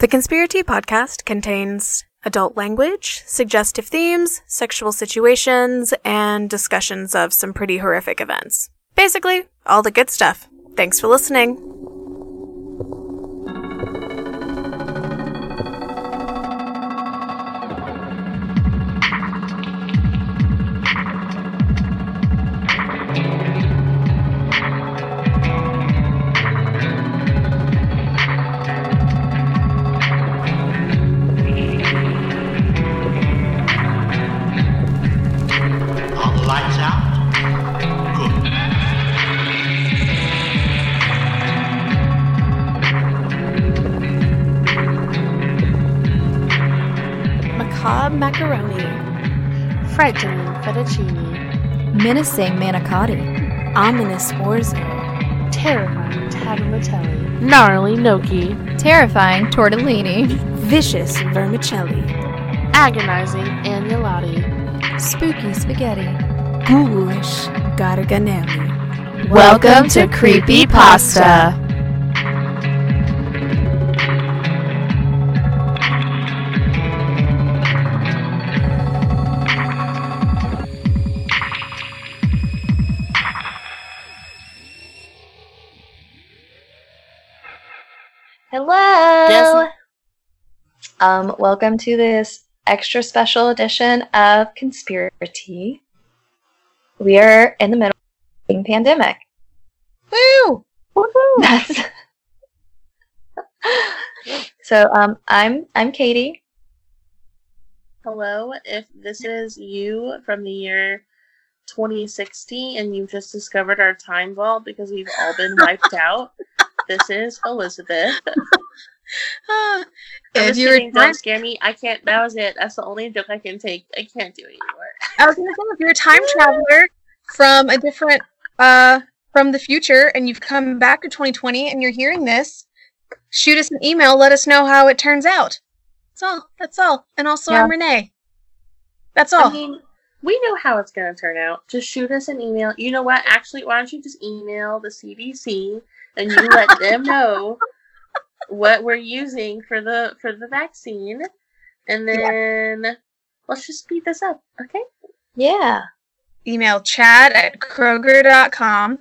The ConspiraTea podcast contains adult language, suggestive themes, sexual situations, and discussions of some pretty horrific events. Basically, all the good stuff. Thanks for listening. Fettuccine, manicotti. ominous orzo, terrifying tagliatelle, gnarly gnocchi, Terrifying tortellini. vicious vermicelli, agonizing agnolotti. Spooky spaghetti. ghoulish garganelli. Welcome to Creepy Pasta. Um, welcome to this extra special edition of ConspiraTea. We are in the middle of a pandemic. Woo! That's so. Um, I'm I'm Katie. Hello, if this is you from the year 2060 and you've just discovered our time vault because we've all been wiped out, this is Elizabeth. Ah, if you were don't scare me. I can't. That was it. That's the only joke I can take. I can't do it anymore. I was gonna say if you're a time traveler from a different uh from the future and you've come back to 2020 and you're hearing this, shoot us an email. Let us know how it turns out. That's all. That's all. And also, Yeah. I'm Renee. That's all. I mean, we know how it's going to turn out. Just shoot us an email. You know what? Actually, why don't you just email the CDC and you let them know what we're using for the for the vaccine, and then let's just speed this up, okay? Yeah. Email chad at kroger.com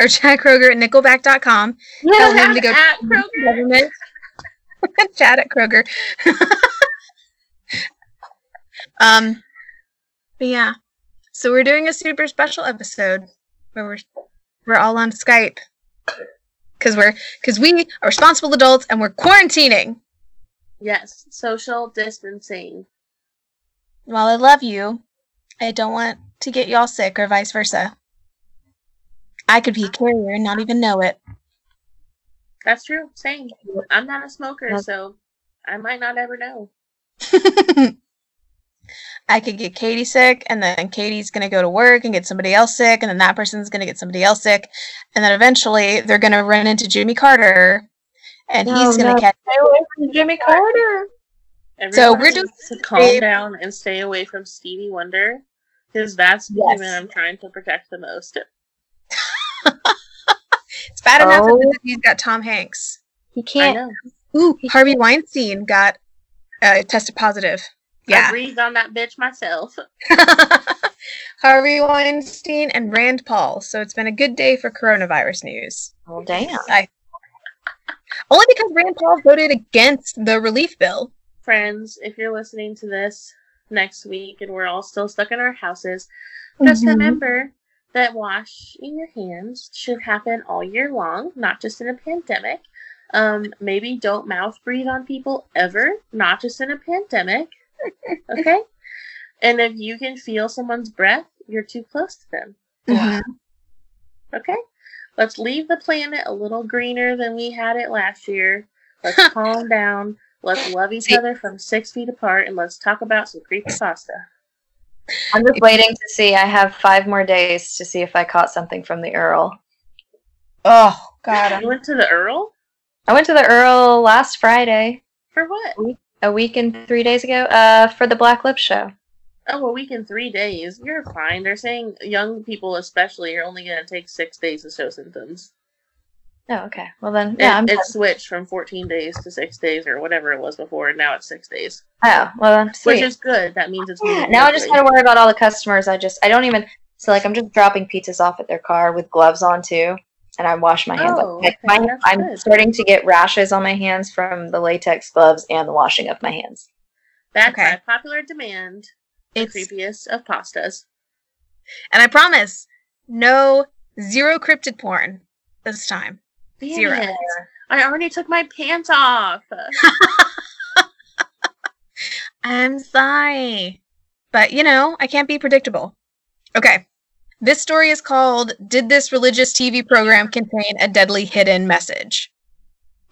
or chad kroeger at nickelback.com. Tell him to go At Kroger. government. Chat at Kroger. um, but yeah, so we're doing a super special episode where we're we're all on Skype because we're because we are responsible adults and we're quarantining. Yes, social distancing. While I love you, I don't want to get y'all sick or vice versa. I could be a carrier and not even know it. That's true. Same. I'm not a smoker, so I might not ever know. I could get Katie sick, and then Katie's gonna go to work and get somebody else sick, and then that person's gonna get somebody else sick, and then eventually they're gonna run into Jimmy Carter, and he's gonna catch. Stay away from Jimmy Carter. So we're doing needs to calm a- down and stay away from Stevie Wonder because that's the Yes. human I'm trying to protect the most. It's bad enough Oh. that he's got Tom Hanks. He can't. know. Ooh, Harvey Weinstein got uh, tested positive. I Yeah, breathed on that bitch myself. Harvey Weinstein and Rand Paul. So it's been a good day for coronavirus news. Oh damn. Only because Rand Paul voted against the relief bill. Friends, if you're listening to this next week and we're all still stuck in our houses, just Mhm. remember that washing your hands should happen all year long, not just in a pandemic. Um, maybe don't mouth breathe on people ever, not just in a pandemic. Okay? and if you can feel someone's breath, you're too close to them. Mhm. Okay? Let's leave the planet a little greener than we had it last year. Let's calm down. Let's love each other from six feet apart and let's talk about some creepy pasta. I'm just waiting to see. I have five more days to see if I caught something from the Earl. Oh God, You went to the Earl? I went to the Earl last Friday, For what? A week and three days ago, uh, for the Black Lip Show. Oh, a week and three days. You're fine. They're saying young people, especially, are only going to take six days to show symptoms. Oh, okay. Well then, It, yeah, I'm it switched from 14 days to six days or whatever it was before, and now it's six days, Oh, well then, sweet. which is good. That means it's yeah, now I just quickly. gotta worry about all the customers. I just, I don't even. So like, I'm just dropping pizzas off at their car with gloves on too, and I wash my hands. Oh, Like, okay, my- I'm good. starting to get rashes on my hands from the latex gloves and the washing of my hands. Back Okay. by popular demand, the It's creepiest of pastas. and I promise, no zero cryptid porn this time. Damn Zero. it. I already took my pants off. I'm sorry. But, you know, I can't be predictable. Okay. This story is called Did This Religious TV Program Contain a Deadly Hidden Message?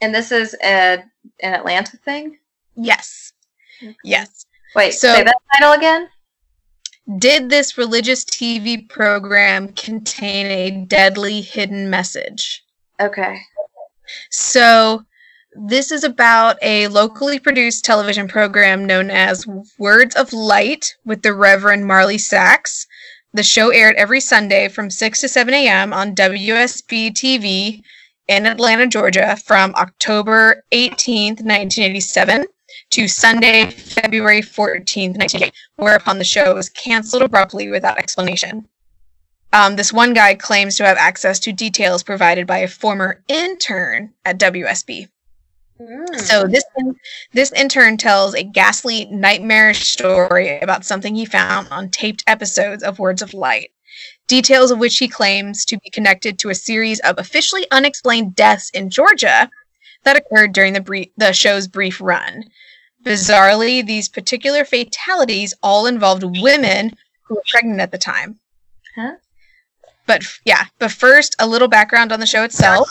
And this is a, an Atlanta thing. Yes. Yes. Wait, So- say that title again. Did this religious TV program contain a deadly hidden message? Okay. So, this is about a locally produced television program known as Words of Light with the Reverend Marley Sachs. The show aired every Sunday from 6 to 7 a.m. on WSB TV in Atlanta, Georgia from October 18th, 1987 to Sunday, February 14th, 1988, whereupon the show was canceled abruptly without explanation. Um, this one guy claims to have access to details provided by a former intern at WSB. Mm. So this this intern tells a ghastly, nightmarish story about something he found on taped episodes of Words of Light. Details of which he claims to be connected to a series of officially unexplained deaths in Georgia that occurred during the brief, the show's brief run. Bizarrely, these particular fatalities all involved women who were pregnant at the time. Huh? But yeah, but first, a little background on the show itself.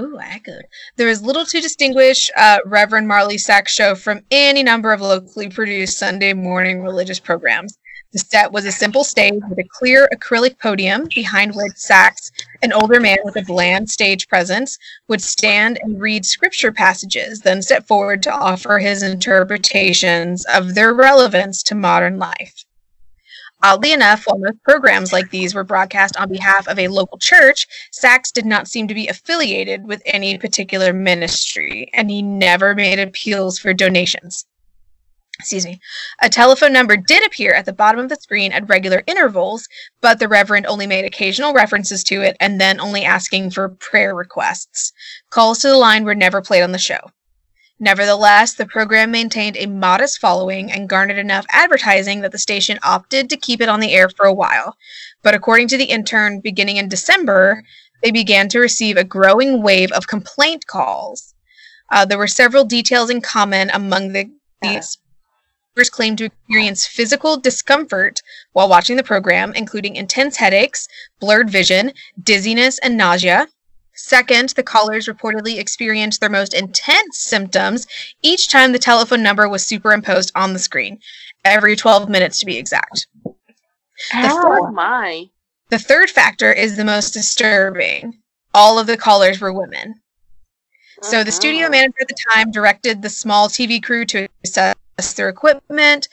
Ooh, echoed. There is little to distinguish uh, Reverend Marley Sachs' show from any number of locally produced Sunday morning religious programs. The set was a simple stage with a clear acrylic podium behind which Sachs, an older man with a bland stage presence, would stand and read scripture passages, then step forward to offer his interpretations of their relevance to modern life. Oddly enough, while most programs like these were broadcast on behalf of a local church, Sachs did not seem to be affiliated with any particular ministry, and he never made appeals for donations. Excuse me. A telephone number did appear at the bottom of the screen at regular intervals, but the Reverend only made occasional references to it and then only asking for prayer requests. Calls to the line were never played on the show. Nevertheless, the program maintained a modest following and garnered enough advertising that the station opted to keep it on the air for a while. But according to the intern, beginning in December, they began to receive a growing wave of complaint calls. Uh, there were several details in common among the these first claimed to experience physical discomfort while watching the program, including intense headaches, blurred vision, dizziness, and nausea. Second, the callers reportedly experienced their most intense symptoms each time the telephone number was superimposed on the screen, every 12 minutes to be exact. Oh my. The third factor is the most disturbing. All of the callers were women. So the studio Uh-huh. manager at the time directed the small TV crew to assess their equipment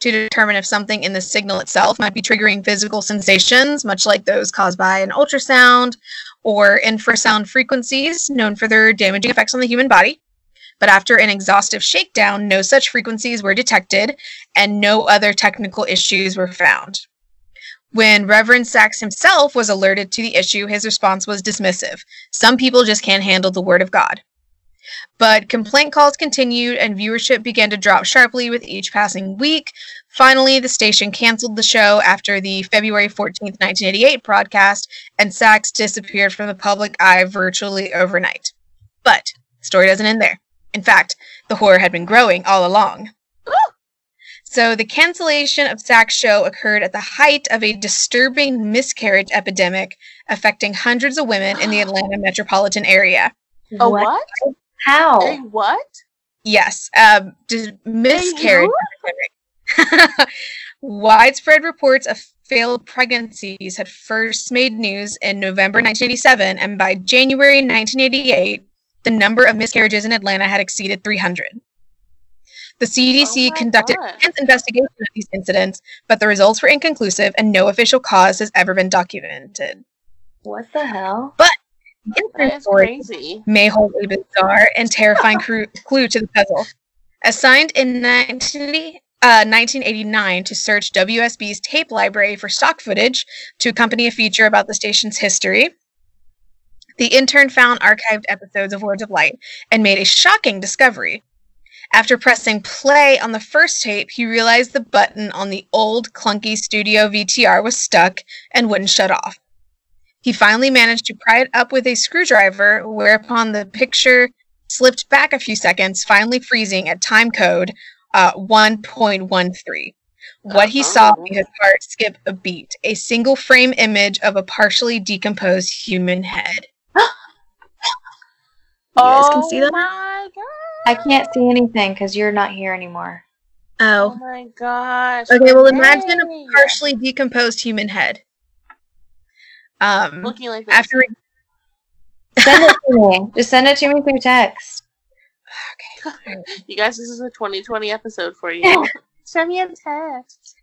to determine if something in the signal itself might be triggering physical sensations, much like those caused by an ultrasound or infrasound frequencies, known for their damaging effects on the human body. But after an exhaustive shakedown, no such frequencies were detected and no other technical issues were found. When Reverend Sachs himself was alerted to the issue, his response was dismissive. Some people just can't handle the word of God. But complaint calls continued and viewership began to drop sharply with each passing week. Finally, the station canceled the show after the February 14th, 1988 broadcast, and Sachs disappeared from the public eye virtually overnight. But the story doesn't end there. In fact, the horror had been growing all along. So the cancellation of Sachs' show occurred at the height of a disturbing miscarriage epidemic affecting hundreds of women in the Atlanta metropolitan area. A what? How? A what? Yes, um, d- miscarriage epidemic. Widespread reports of failed pregnancies had first made news in November 1987, and by January 1988, the number of miscarriages in Atlanta had exceeded 300. The CDC Oh conducted God. intense investigation of these incidents, but the results were inconclusive and no official cause has ever been documented. What the hell? But intern That is story crazy. may hold a bizarre and terrifying cru- clue to the puzzle. Assigned in 19, uh, 1989 to search WSB's tape library for stock footage to accompany a feature about the station's history, the intern found archived episodes of Words of Light and made a shocking discovery. After pressing play on the first tape, he realized the button on the old clunky studio VTR was stuck and wouldn't shut off. He finally managed to pry it up with a screwdriver, whereupon the picture slipped back a few seconds, finally freezing at time code uh, 1.13. What he saw Uh-oh. made his heart skip a beat a single frame image of a partially decomposed human head. You guys can see that? Oh my god. I can't see anything because you're not here anymore. Oh Oh. my gosh. Okay, well, imagine a partially decomposed human head. Um, looking like this. after re- Send it to me. Just send it to me through text. you guys, this is a 2020 episode for you. Send me a text.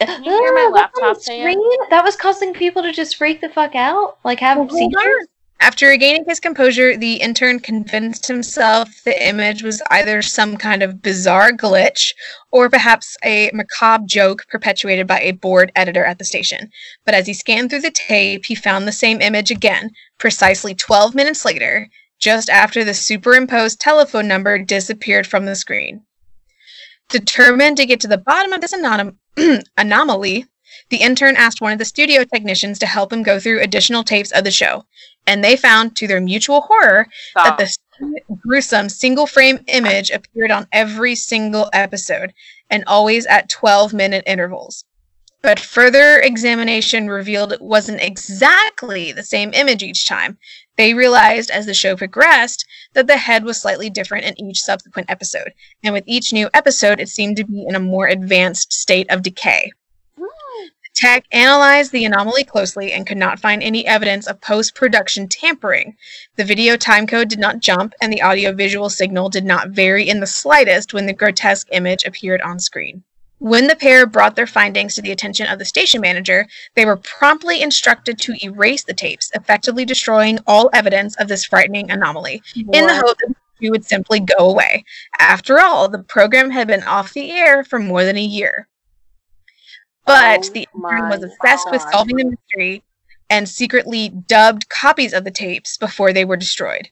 Can you hear my laptop fan? That was causing people to just freak the fuck out, like have hold seizures. After regaining his composure, the intern convinced himself the image was either some kind of bizarre glitch or perhaps a macabre joke perpetuated by a bored editor at the station. But as he scanned through the tape, he found the same image again, precisely 12 minutes later, just after the superimposed telephone number disappeared from the screen. Determined to get to the bottom of this anom- anomaly, the intern asked one of the studio technicians to help him go through additional tapes of the show and they found, to their mutual horror, that the gruesome single frame image appeared on every single episode and always at 12 minute intervals. But further examination revealed it wasn't exactly the same image each time. They realized as the show progressed that the head was slightly different in each subsequent episode, and with each new episode, it seemed to be in a more advanced state of decay. Tech analyzed the anomaly closely and could not find any evidence of post production tampering. The video timecode did not jump, and the audiovisual signal did not vary in the slightest when the grotesque image appeared on screen. When the pair brought their findings to the attention of the station manager, they were promptly instructed to erase the tapes, effectively destroying all evidence of this frightening anomaly, in the hope that it would simply go away. After all, the program had been off the air for more than a year. But Oh the intern was obsessed with solving the mystery and secretly dubbed copies of the tapes before they were destroyed.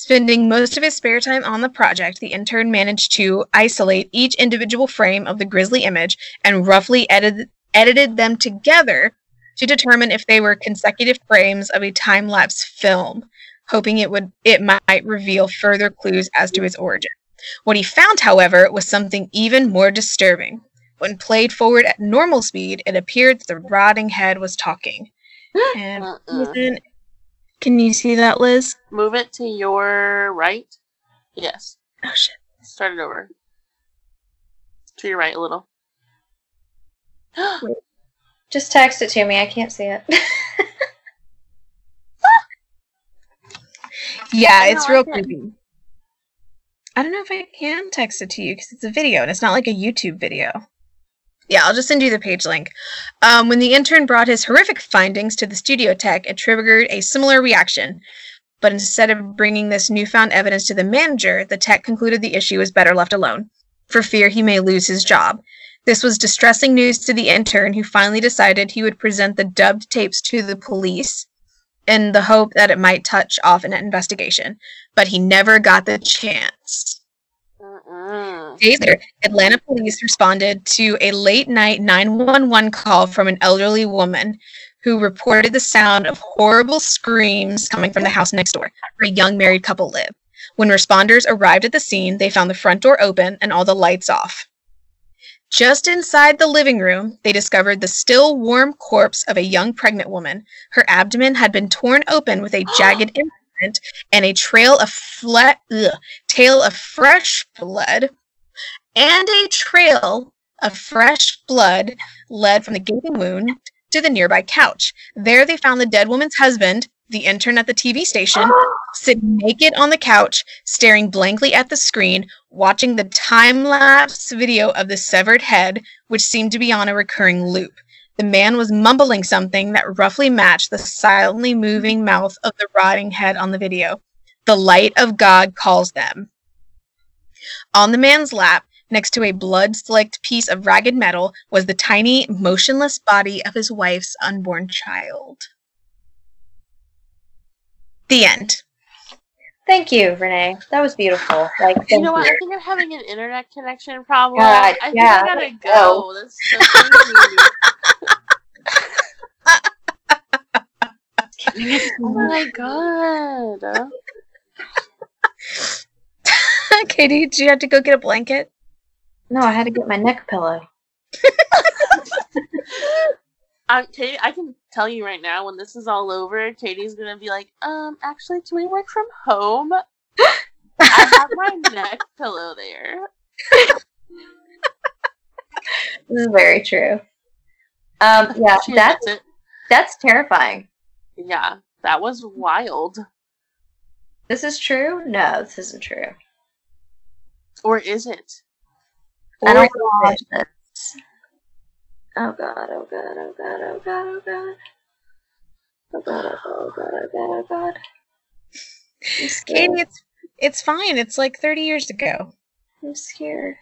Spending most of his spare time on the project, the intern managed to isolate each individual frame of the grisly image and roughly edit- edited them together to determine if they were consecutive frames of a time-lapse film, hoping it would it might reveal further clues as to its origin. What he found, however, was something even more disturbing. When played forward at normal speed, it appeared that the rotting head was talking. And Uh-uh. Listen, can you see that, Liz? Move it to your right. Yes. Oh shit! Start it over. To your right a little. Just text it to me. I can't see it. Yeah, it's real creepy. I don't know if I can text it to you because it's a video and it's not like a YouTube video. Yeah, I'll just send you the page link. Um, when the intern brought his horrific findings to the studio tech, it triggered a similar reaction. But instead of bringing this newfound evidence to the manager, the tech concluded the issue was better left alone, for fear he may lose his job. This was distressing news to the intern, who finally decided he would present the dubbed tapes to the police in the hope that it might touch off an investigation. But he never got the chance. Mm. Days later, Atlanta police responded to a late night 911 call from an elderly woman who reported the sound of horrible screams coming from the house next door, where a young married couple lived. When responders arrived at the scene, they found the front door open and all the lights off. Just inside the living room, they discovered the still warm corpse of a young pregnant woman. Her abdomen had been torn open with a jagged imprint and a trail of fle- ugh, tail of fresh blood and a trail of fresh blood led from the gaping wound to the nearby couch. There they found the dead woman's husband, the intern at the TV station, sitting naked on the couch, staring blankly at the screen, watching the time lapse video of the severed head, which seemed to be on a recurring loop. The man was mumbling something that roughly matched the silently moving mouth of the rotting head on the video. The light of God calls them. On the man's lap, next to a blood slicked piece of ragged metal, was the tiny, motionless body of his wife's unborn child. The end. Thank you, Renee. That was beautiful. Like, You know what? I think I'm having an internet connection problem. God, I think yeah, I gotta go. go. That's so crazy. oh my god. Katie, did you have to go get a blanket? No, I had to get my neck pillow. I'm Katie. I can tell you right now, when this is all over, Katie's gonna be like, "Um, actually, can we work from home? I have my neck pillow there." This is very true. Um, yeah, that's it. that's terrifying. Yeah, that was wild. This is true? No, this isn't true. Or is it? I don't watch this. Oh god, oh god, oh god, oh god, oh god. Oh god, oh god, oh god, oh god, oh god. I'm scared. Katie, it's it's fine. It's like 30 years ago. I'm scared.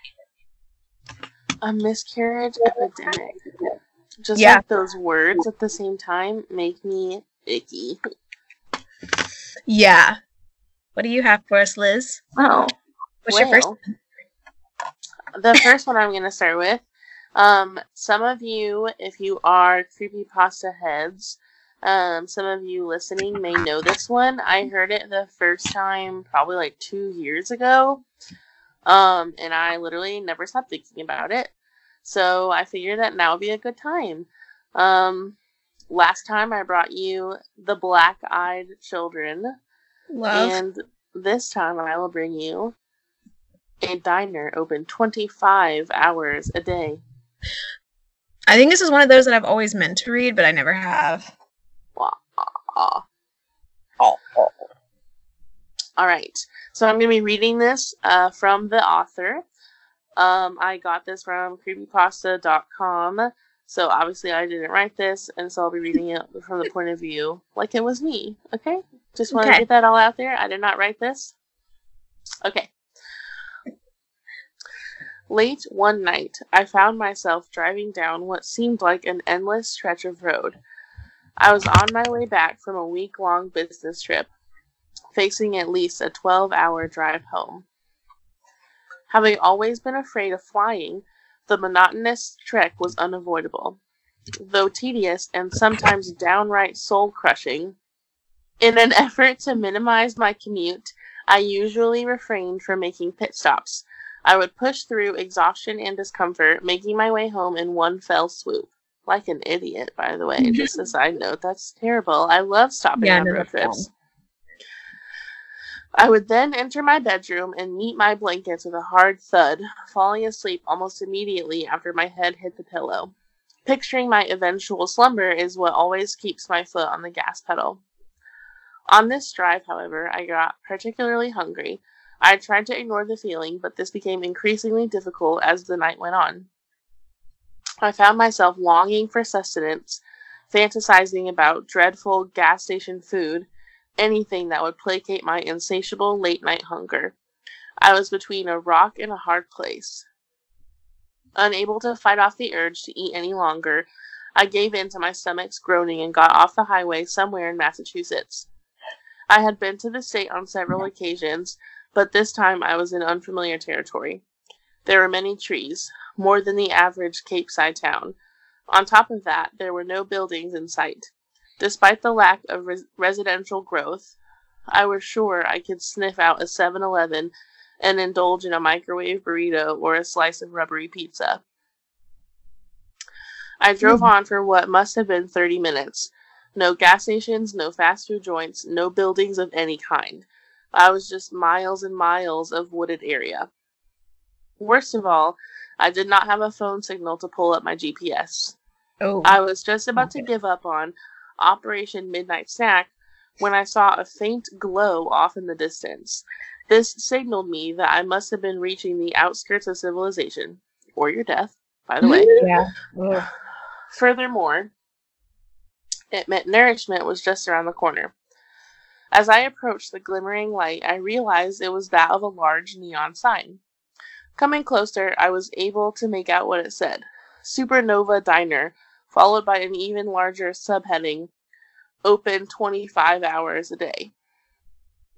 A miscarriage epidemic. Just Yeah. like those words at the same time make me icky. Yeah. What do you have for us, Liz? Oh, What's your first? Well, The first one I'm going to start with. Um, some of you, if you are creepy pasta heads, um, some of you listening may know this one. I heard it the first time probably like two years ago. Um, and I literally never stopped thinking about it. So I figured that now would be a good time. Um, last time I brought you the black eyed children. Love. And this time I will bring you a diner open 25 hours a day. I think this is one of those that I've always meant to read, but I never have. Wah. All right. So I'm going to be reading this uh, from the author. Um, I got this from creepypasta.com. So obviously I didn't write this, and so I'll be reading it from the point of view like it was me. Okay? Just want to Okay. get that all out there. I did not write this. Okay. Late one night, I found myself driving down what seemed like an endless stretch of road. I was on my way back from a week long business trip, facing at least a 12 hour drive home. Having always been afraid of flying, the monotonous trek was unavoidable. Though tedious and sometimes downright soul crushing, in an effort to minimize my commute, I usually refrained from making pit stops. I would push through exhaustion and discomfort, making my way home in one fell swoop. Like an idiot, by the way. Just a side note, that's terrible. I love stopping Yeah, on road trips. I would then enter my bedroom and meet my blankets with a hard thud, falling asleep almost immediately after my head hit the pillow. Picturing my eventual slumber is what always keeps my foot on the gas pedal. On this drive, however, I got particularly hungry. I tried to ignore the feeling, but this became increasingly difficult as the night went on. I found myself longing for sustenance, fantasizing about dreadful gas station food, anything that would placate my insatiable late night hunger. I was between a rock and a hard place. Unable to fight off the urge to eat any longer, I gave in to my stomach's groaning and got off the highway somewhere in Massachusetts. I had been to the state on several occasions, but this time I was in unfamiliar territory. There were many trees, more than the average Cape Side town. On top of that, there were no buildings in sight. Despite the lack of res- residential growth, I was sure I could sniff out a 7 Eleven and indulge in a microwave burrito or a slice of rubbery pizza. I drove hmm. on for what must have been 30 minutes. No gas stations, no fast food joints, no buildings of any kind. I was just miles and miles of wooded area. Worst of all, I did not have a phone signal to pull up my GPS. Oh. I was just about to give up on Operation Midnight Snack when I saw a faint glow off in the distance. This signaled me that I must have been reaching the outskirts of civilization, or your death, by the way. yeah. Ugh. Furthermore, it meant nourishment was just around the corner. As I approached the glimmering light, I realized it was that of a large neon sign. Coming closer, I was able to make out what it said Supernova Diner, followed by an even larger subheading Open 25 hours a day.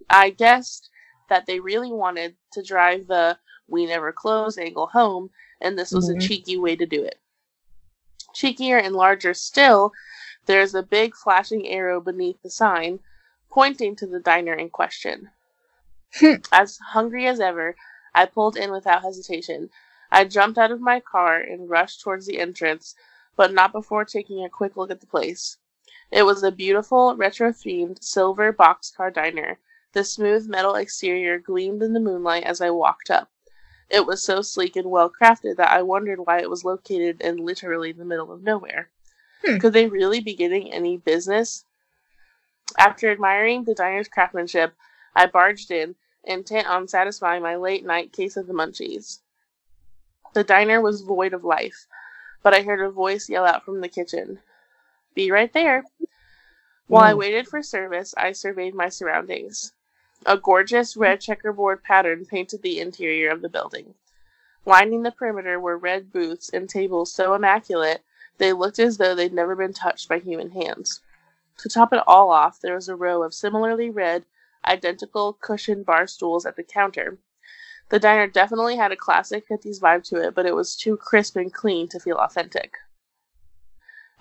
I guessed that they really wanted to drive the we never close angle home, and this was Mhm. a cheeky way to do it. Cheekier and larger still, there is a big flashing arrow beneath the sign, pointing to the diner in question. as hungry as ever, I pulled in without hesitation. I jumped out of my car and rushed towards the entrance, but not before taking a quick look at the place. It was a beautiful, retro themed silver boxcar diner. The smooth metal exterior gleamed in the moonlight as I walked up. It was so sleek and well crafted that I wondered why it was located in literally the middle of nowhere. Hmm. Could they really be getting any business? After admiring the diner's craftsmanship, I barged in, intent on satisfying my late night case of the munchies. The diner was void of life, but I heard a voice yell out from the kitchen Be right there. Hmm. While I waited for service, I surveyed my surroundings. A gorgeous red checkerboard pattern painted the interior of the building. Lining the perimeter were red booths and tables so immaculate they looked as though they'd never been touched by human hands. To top it all off, there was a row of similarly red, identical cushioned bar stools at the counter. The diner definitely had a classic 50s vibe to it, but it was too crisp and clean to feel authentic.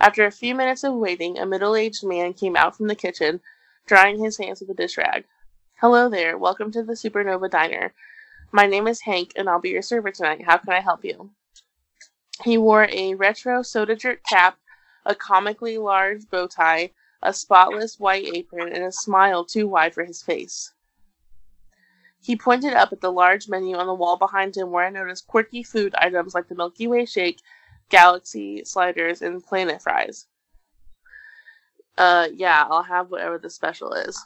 After a few minutes of waiting, a middle aged man came out from the kitchen, drying his hands with a dish rag. Hello there, welcome to the Supernova Diner. My name is Hank, and I'll be your server tonight. How can I help you? He wore a retro soda jerk cap, a comically large bow tie, a spotless white apron, and a smile too wide for his face. He pointed up at the large menu on the wall behind him where I noticed quirky food items like the Milky Way shake, galaxy sliders, and planet fries. Uh, yeah, I'll have whatever the special is.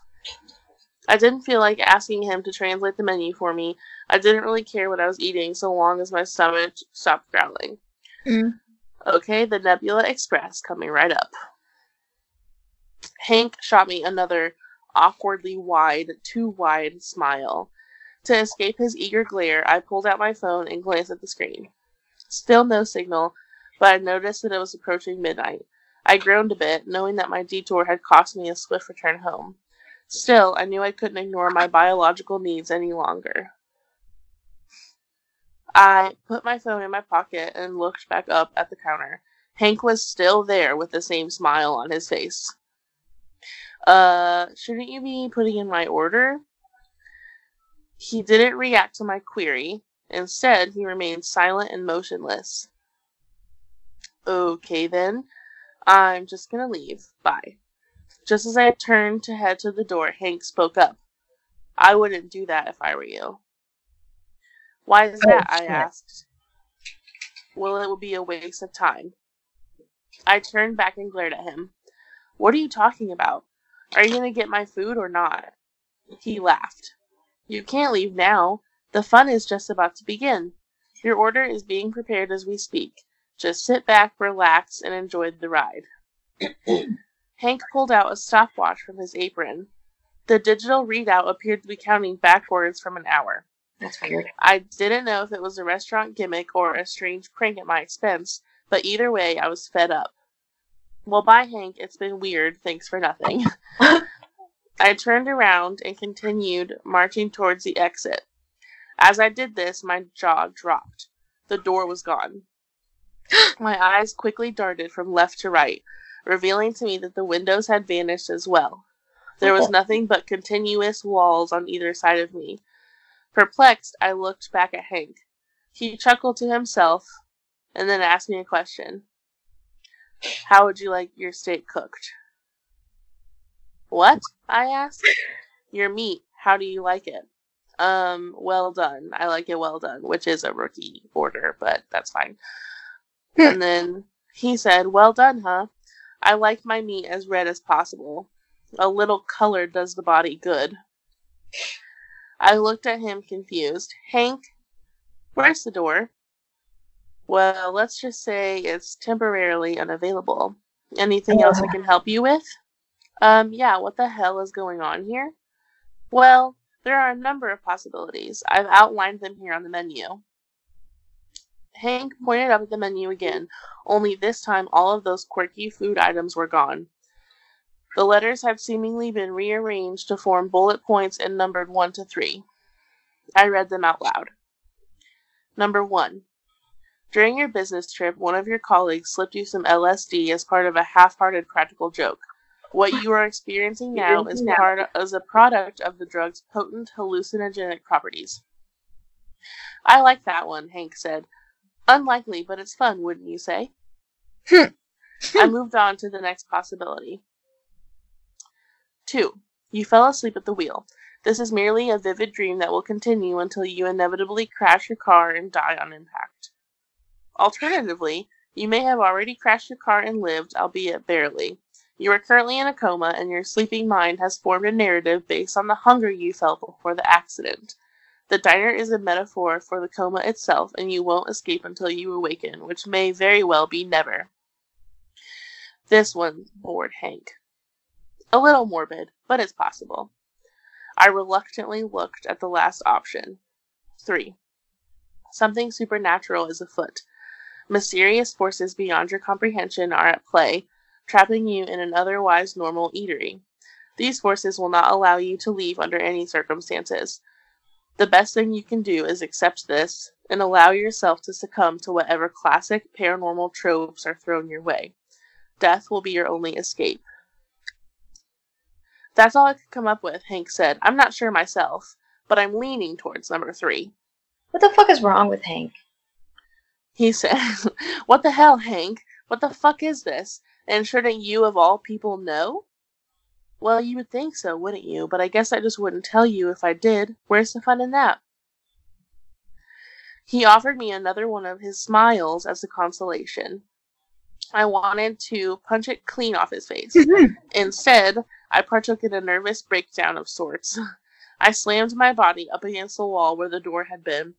I didn't feel like asking him to translate the menu for me. I didn't really care what I was eating so long as my stomach stopped growling. Mm. Okay, the Nebula Express coming right up. Hank shot me another awkwardly wide, too wide smile. To escape his eager glare, I pulled out my phone and glanced at the screen. Still no signal, but I noticed that it was approaching midnight. I groaned a bit, knowing that my detour had cost me a swift return home. Still, I knew I couldn't ignore my biological needs any longer. I put my phone in my pocket and looked back up at the counter. Hank was still there with the same smile on his face. Uh, shouldn't you be putting in my order? He didn't react to my query. Instead, he remained silent and motionless. Okay then. I'm just gonna leave. Bye. Just as I turned to head to the door, Hank spoke up. I wouldn't do that if I were you. Why is Oh, that? I asked. Well, it would be a waste of time. I turned back and glared at him. What are you talking about? Are you going to get my food or not? He laughed. You can't leave now. The fun is just about to begin. Your order is being prepared as we speak. Just sit back, relax, and enjoy the ride. Hank pulled out a stopwatch from his apron. The digital readout appeared to be counting backwards from an hour. That's weird. I didn't know if it was a restaurant gimmick or a strange prank at my expense, but either way, I was fed up. Well, bye, Hank. It's been weird. Thanks for nothing. I turned around and continued marching towards the exit. As I did this, my jaw dropped. The door was gone. my eyes quickly darted from left to right, revealing to me that the windows had vanished as well. There was oh. nothing but continuous walls on either side of me. Perplexed, I looked back at Hank. He chuckled to himself and then asked me a question. How would you like your steak cooked? What? I asked. Your meat. How do you like it? Um, well done. I like it well done, which is a rookie order, but that's fine. and then he said, Well done, huh? I like my meat as red as possible. A little color does the body good. I looked at him confused. Hank, where's the door? Well, let's just say it's temporarily unavailable. Anything else I can help you with? Um, yeah, what the hell is going on here? Well, there are a number of possibilities. I've outlined them here on the menu. Hank pointed up at the menu again, only this time all of those quirky food items were gone. The letters had seemingly been rearranged to form bullet points and numbered 1 to 3. I read them out loud. Number 1. During your business trip, one of your colleagues slipped you some LSD as part of a half hearted practical joke. What you are experiencing now is part is a product of the drug's potent hallucinogenic properties. I like that one, Hank said. Unlikely, but it's fun, wouldn't you say? Hmm. I moved on to the next possibility. Two, you fell asleep at the wheel. This is merely a vivid dream that will continue until you inevitably crash your car and die on impact. Alternatively, you may have already crashed your car and lived, albeit barely. You are currently in a coma, and your sleeping mind has formed a narrative based on the hunger you felt before the accident. The diner is a metaphor for the coma itself, and you won't escape until you awaken, which may very well be never. This one bored Hank. A little morbid, but it's possible. I reluctantly looked at the last option. 3. Something supernatural is afoot. Mysterious forces beyond your comprehension are at play, trapping you in an otherwise normal eatery. These forces will not allow you to leave under any circumstances. The best thing you can do is accept this and allow yourself to succumb to whatever classic paranormal tropes are thrown your way. Death will be your only escape. That's all I could come up with, Hank said. I'm not sure myself, but I'm leaning towards number three. What the fuck is wrong with Hank? He said, What the hell, Hank? What the fuck is this? And shouldn't you, of all people, know? Well, you would think so, wouldn't you? But I guess I just wouldn't tell you if I did. Where's the fun in that? He offered me another one of his smiles as a consolation. I wanted to punch it clean off his face. Mm-hmm. Instead, I partook in a nervous breakdown of sorts. I slammed my body up against the wall where the door had been.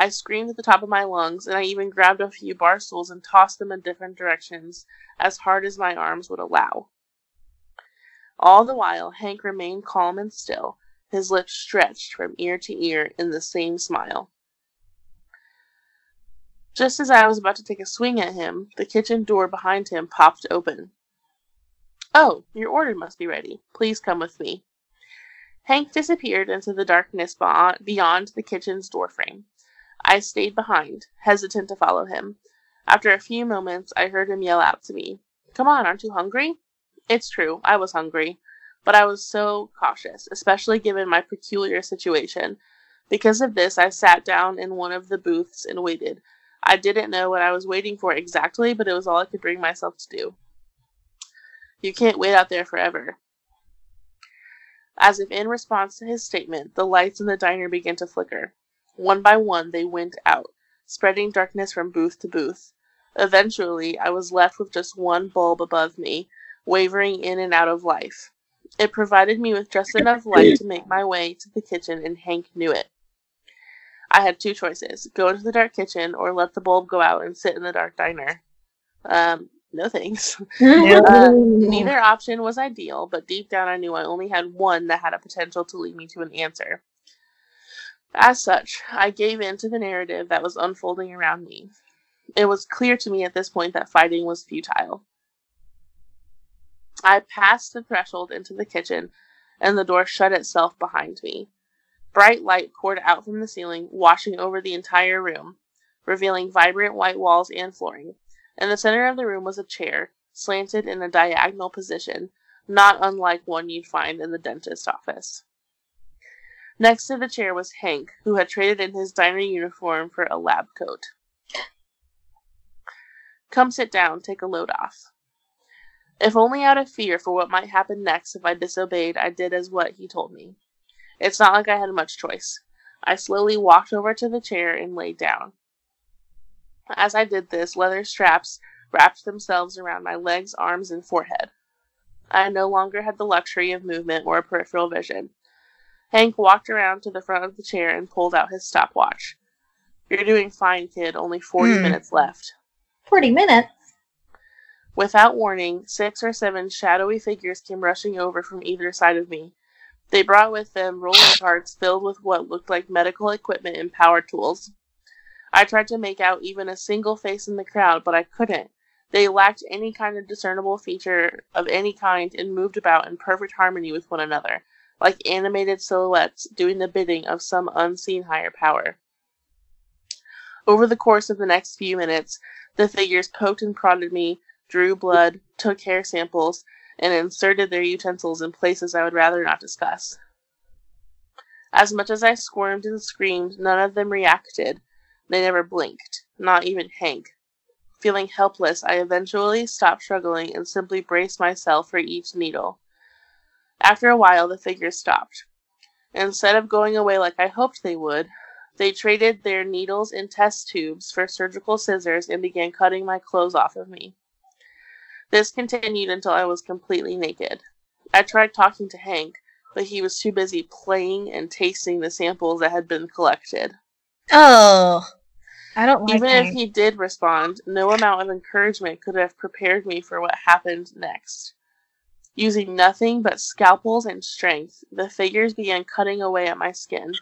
I screamed at the top of my lungs, and I even grabbed a few bar stools and tossed them in different directions as hard as my arms would allow. All the while, Hank remained calm and still, his lips stretched from ear to ear in the same smile. Just as I was about to take a swing at him, the kitchen door behind him popped open. Oh, your order must be ready. Please come with me. Hank disappeared into the darkness beyond the kitchen's doorframe. I stayed behind, hesitant to follow him. After a few moments, I heard him yell out to me, Come on, aren't you hungry? It's true, I was hungry, but I was so cautious, especially given my peculiar situation. Because of this, I sat down in one of the booths and waited. I didn't know what I was waiting for exactly, but it was all I could bring myself to do. You can't wait out there forever. As if in response to his statement, the lights in the diner began to flicker. One by one, they went out, spreading darkness from booth to booth. Eventually, I was left with just one bulb above me, wavering in and out of life. It provided me with just enough light to make my way to the kitchen, and Hank knew it. I had two choices go into the dark kitchen or let the bulb go out and sit in the dark diner. Um, no thanks. uh, neither option was ideal, but deep down I knew I only had one that had a potential to lead me to an answer. As such, I gave in to the narrative that was unfolding around me. It was clear to me at this point that fighting was futile. I passed the threshold into the kitchen, and the door shut itself behind me. Bright light poured out from the ceiling, washing over the entire room, revealing vibrant white walls and flooring. In the center of the room was a chair, slanted in a diagonal position, not unlike one you'd find in the dentist's office. Next to the chair was Hank, who had traded in his diner uniform for a lab coat. Come sit down, take a load off. If only out of fear for what might happen next if I disobeyed, I did as what he told me. It's not like I had much choice. I slowly walked over to the chair and laid down. As I did this, leather straps wrapped themselves around my legs, arms, and forehead. I no longer had the luxury of movement or peripheral vision. Hank walked around to the front of the chair and pulled out his stopwatch. You're doing fine, kid. Only 40 Hmm. minutes left. 40 minutes? Without warning, six or seven shadowy figures came rushing over from either side of me. They brought with them rolling carts filled with what looked like medical equipment and power tools. I tried to make out even a single face in the crowd, but I couldn't. They lacked any kind of discernible feature of any kind and moved about in perfect harmony with one another, like animated silhouettes doing the bidding of some unseen higher power. Over the course of the next few minutes, the figures poked and prodded me, drew blood, took hair samples, and inserted their utensils in places I would rather not discuss. As much as I squirmed and screamed, none of them reacted. They never blinked, not even Hank. Feeling helpless, I eventually stopped struggling and simply braced myself for each needle. After a while, the figures stopped. Instead of going away like I hoped they would, they traded their needles and test tubes for surgical scissors and began cutting my clothes off of me. This continued until I was completely naked. I tried talking to Hank, but he was too busy playing and tasting the samples that had been collected. Oh, I don't like Even Hank. if he did respond, no amount of encouragement could have prepared me for what happened next. Using nothing but scalpels and strength, the figures began cutting away at my skin.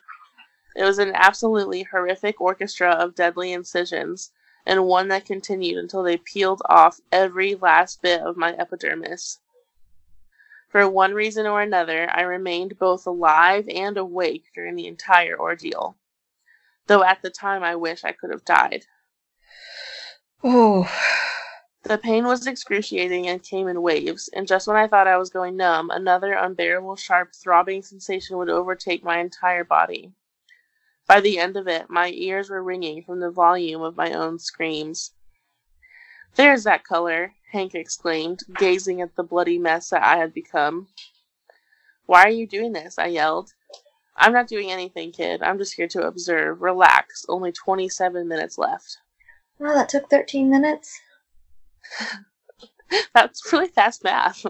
It was an absolutely horrific orchestra of deadly incisions, and one that continued until they peeled off every last bit of my epidermis. For one reason or another, I remained both alive and awake during the entire ordeal. Though at the time I wish I could have died. Oh, The pain was excruciating and came in waves, and just when I thought I was going numb, another unbearable, sharp, throbbing sensation would overtake my entire body. By the end of it, my ears were ringing from the volume of my own screams. There's that color, Hank exclaimed, gazing at the bloody mess that I had become. Why are you doing this? I yelled. I'm not doing anything, kid. I'm just here to observe. Relax. Only 27 minutes left. Oh, that took 13 minutes. That's really fast math.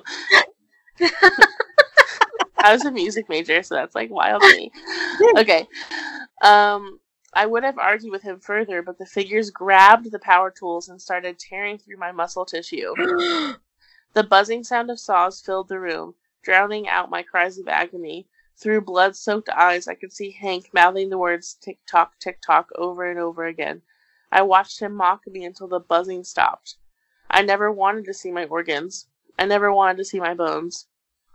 I was a music major, so that's like wild to me. Okay. Um, I would have argued with him further, but the figures grabbed the power tools and started tearing through my muscle tissue. The buzzing sound of saws filled the room, drowning out my cries of agony. Through blood soaked eyes, I could see Hank mouthing the words tick tock, tick tock over and over again. I watched him mock me until the buzzing stopped. I never wanted to see my organs. I never wanted to see my bones.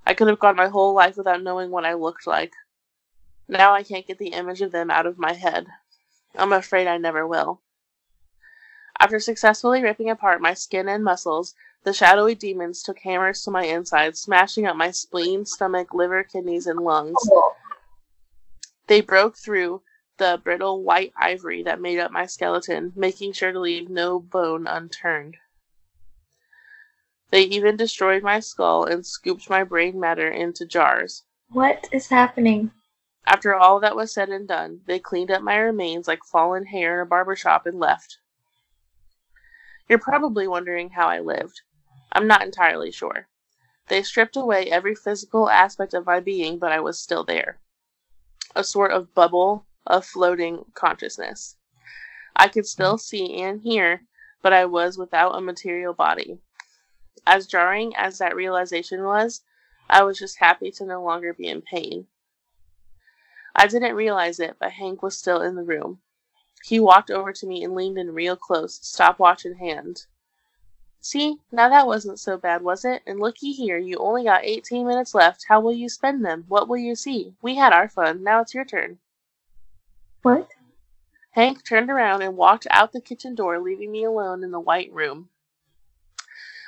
I could have gone my whole life without knowing what I looked like. Now I can't get the image of them out of my head. I'm afraid I never will. After successfully ripping apart my skin and muscles, the shadowy demons took hammers to my insides, smashing up my spleen, stomach, liver, kidneys, and lungs. They broke through the brittle white ivory that made up my skeleton, making sure to leave no bone unturned. They even destroyed my skull and scooped my brain matter into jars. What is happening? After all that was said and done, they cleaned up my remains like fallen hair in a barber shop and left. You're probably wondering how I lived. I'm not entirely sure. They stripped away every physical aspect of my being, but I was still there. A sort of bubble of floating consciousness. I could still see and hear, but I was without a material body. As jarring as that realization was, I was just happy to no longer be in pain. I didn't realize it, but Hank was still in the room. He walked over to me and leaned in real close, stopwatch in hand. See, now that wasn't so bad, was it? And looky here, you only got 18 minutes left. How will you spend them? What will you see? We had our fun. Now it's your turn. What? Hank turned around and walked out the kitchen door, leaving me alone in the white room.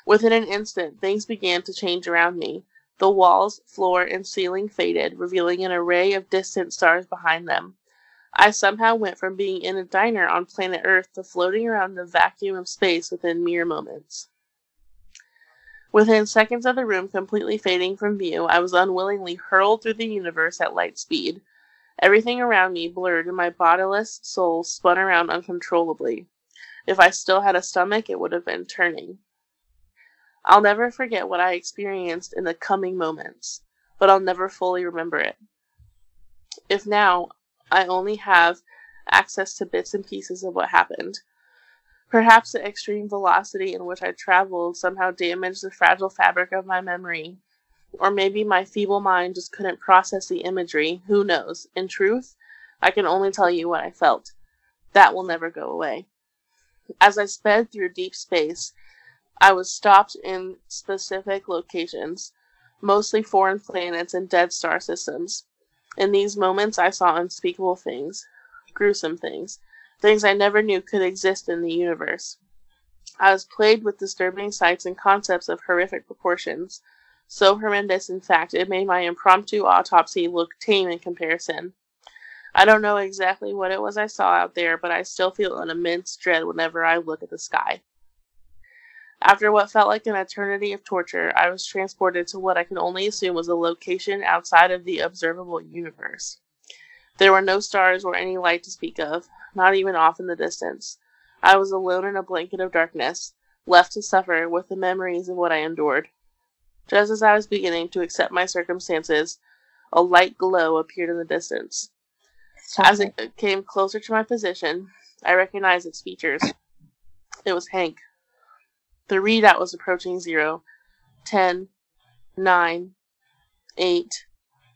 Within an instant, things began to change around me. The walls, floor, and ceiling faded, revealing an array of distant stars behind them. I somehow went from being in a diner on planet Earth to floating around in the vacuum of space within mere moments. Within seconds of the room completely fading from view, I was unwillingly hurled through the universe at light speed. Everything around me blurred, and my bodiless soul spun around uncontrollably. If I still had a stomach, it would have been turning. I'll never forget what I experienced in the coming moments, but I'll never fully remember it. If now I only have access to bits and pieces of what happened. Perhaps the extreme velocity in which I traveled somehow damaged the fragile fabric of my memory. Or maybe my feeble mind just couldn't process the imagery. Who knows? In truth, I can only tell you what I felt. That will never go away. As I sped through deep space, I was stopped in specific locations, mostly foreign planets and dead star systems. In these moments, I saw unspeakable things, gruesome things, things I never knew could exist in the universe. I was plagued with disturbing sights and concepts of horrific proportions, so horrendous, in fact, it made my impromptu autopsy look tame in comparison. I don't know exactly what it was I saw out there, but I still feel an immense dread whenever I look at the sky. After what felt like an eternity of torture, I was transported to what I can only assume was a location outside of the observable universe. There were no stars or any light to speak of, not even off in the distance. I was alone in a blanket of darkness, left to suffer with the memories of what I endured. Just as I was beginning to accept my circumstances, a light glow appeared in the distance. As it came closer to my position, I recognized its features. It was Hank. The readout was approaching zero, ten, nine, eight.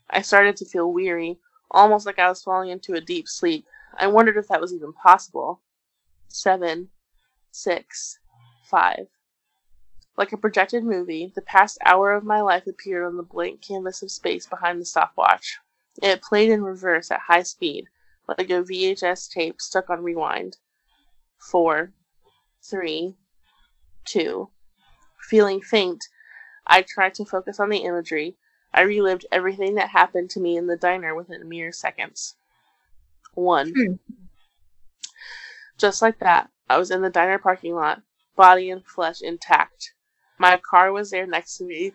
I started to feel weary, almost like I was falling into a deep sleep. I wondered if that was even possible. Seven, six, five. Like a projected movie, the past hour of my life appeared on the blank canvas of space behind the stopwatch. It played in reverse at high speed, like a VHS tape stuck on rewind. Four, three, two. Feeling faint, I tried to focus on the imagery. I relived everything that happened to me in the diner within mere seconds. One. Hmm. Just like that, I was in the diner parking lot, body and flesh intact. My car was there next to me,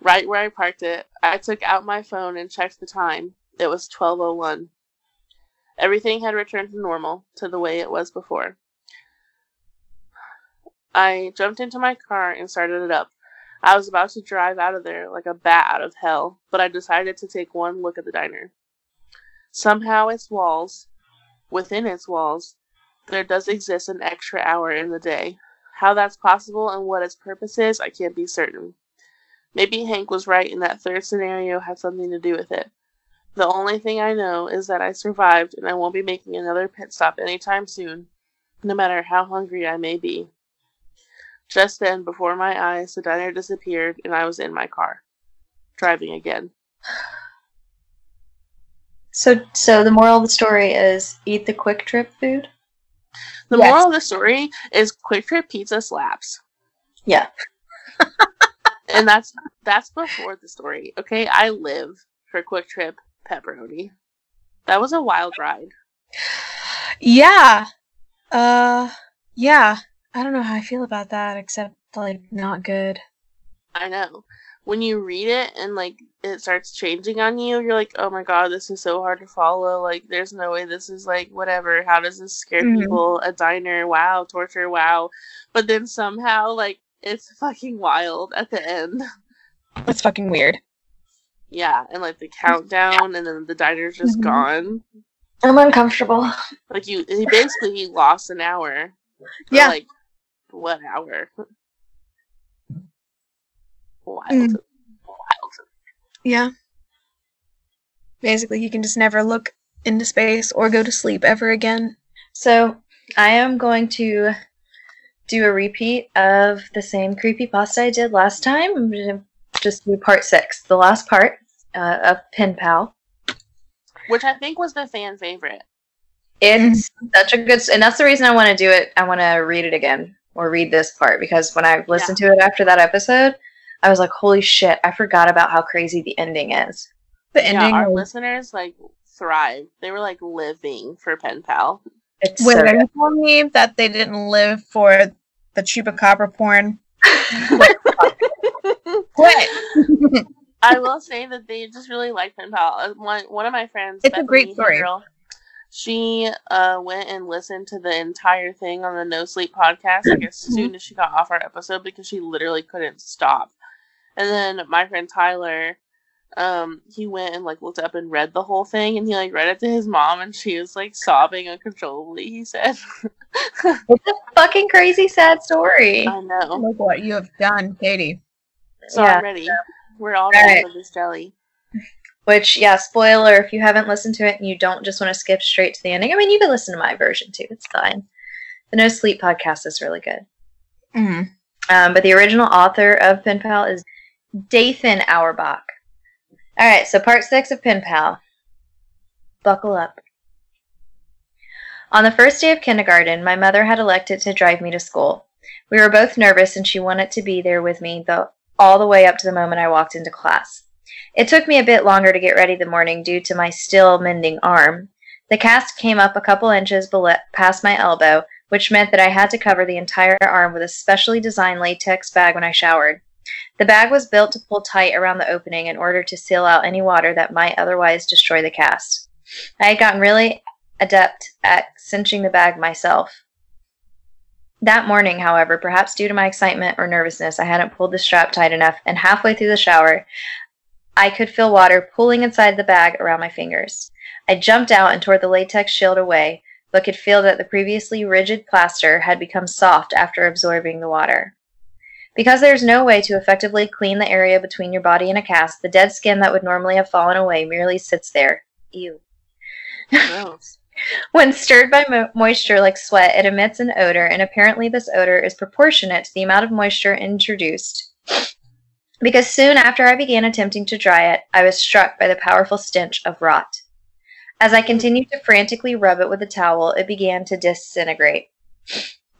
right where I parked it. I took out my phone and checked the time. It was 12:01. Everything had returned to normal, to the way it was before. I jumped into my car and started it up. I was about to drive out of there like a bat out of hell, but I decided to take one look at the diner. Somehow its walls, within its walls, there does exist an extra hour in the day. How that's possible and what its purpose is, I can't be certain. Maybe Hank was right and that third scenario had something to do with it. The only thing I know is that I survived and I won't be making another pit stop anytime soon, no matter how hungry I may be. Just then, before my eyes, the diner disappeared and I was in my car, driving again. So, so the moral of the story is eat the QuikTrip food. The Yes. moral of the story is QuikTrip Pizza slaps. Yeah. and that's that's before the story. Okay, I live for QuikTrip pepperoni. That was a wild ride. Yeah. Uh yeah. I don't know how I feel about that except like not good. I know. When you read it and like it starts changing on you, you're like, "Oh my god, this is so hard to follow. Like there's no way this is like whatever. How does this scare Mhm. people? A diner, wow, torture, wow." But then somehow like it's fucking wild at the end. That's fucking weird. Yeah, and like the countdown and then the diner's just Mhm. gone. I'm uncomfortable. Like you he basically he lost an hour. Yeah. Like what hour? Wild. Mm. Wild. Yeah. Basically, you can just never look into space or go to sleep ever again. So I am going to do a repeat of the same creepy pasta I did last time. I'm going to just do part six, the last part uh, of Pen Pal. Which I think was the fan favorite. It's such a good, and that's the reason I want to do it. I want to read it again or read this part because when I listened to it after that episode, I was like, "Holy shit! I forgot about how crazy the ending is." The Yeah, ending. our was- listeners like thrived. They were like living for Pen Pal. It's Wait, so are you telling me that they didn't live for the chupacabra porn? What? I will say that they just really like Pen Pal. Uh, One one of my friends, It's a great story. Girl, she uh, went and listened to the entire thing on the No Sleep podcast like as Mm-hmm. soon as she got off our episode because she literally couldn't stop. And then my friend Tyler um, he went and like looked up and read the whole thing, and he like read it to his mom, and she was like sobbing uncontrollably. He said, It's a fucking crazy sad story. "I know." Look what you have done, Katie. So Yeah. I'm ready. We're all All ready right. for this jelly. Which, yeah, spoiler, if you haven't listened to it and you don't just want to skip straight to the ending, I mean, you can listen to my version too. It's fine. The No Sleep podcast is really good. Mm. Um, but the original author of Pen Pal is Dathan Auerbach. All right, so part six of Pen Pal. Buckle up. On the first day of kindergarten, my mother had elected to drive me to school. We were both nervous, and she wanted to be there with me the, all the way up to the moment I walked into class. It took me a bit longer to get ready the morning due to my still mending arm. The cast came up a couple inches past my elbow, which meant that I had to cover the entire arm with a specially designed latex bag when I showered. The bag was built to pull tight around the opening in order to seal out any water that might otherwise destroy the cast. I had gotten really adept at cinching the bag myself. That morning, however, perhaps due to my excitement or nervousness, I hadn't pulled the strap tight enough, and halfway through the shower, I could feel water pooling inside the bag around my fingers. I jumped out and tore the latex shield away, but could feel that the previously rigid plaster had become soft after absorbing the water. Because there is no way to effectively clean the area between your body and a cast, the dead skin that would normally have fallen away merely sits there. Ew. Gross. When stirred by mo- moisture like sweat, it emits an odor, and apparently this odor is proportionate to the amount of moisture introduced. Because soon after I began attempting to dry it, I was struck by the powerful stench of rot. As I continued to frantically rub it with a towel, it began to disintegrate.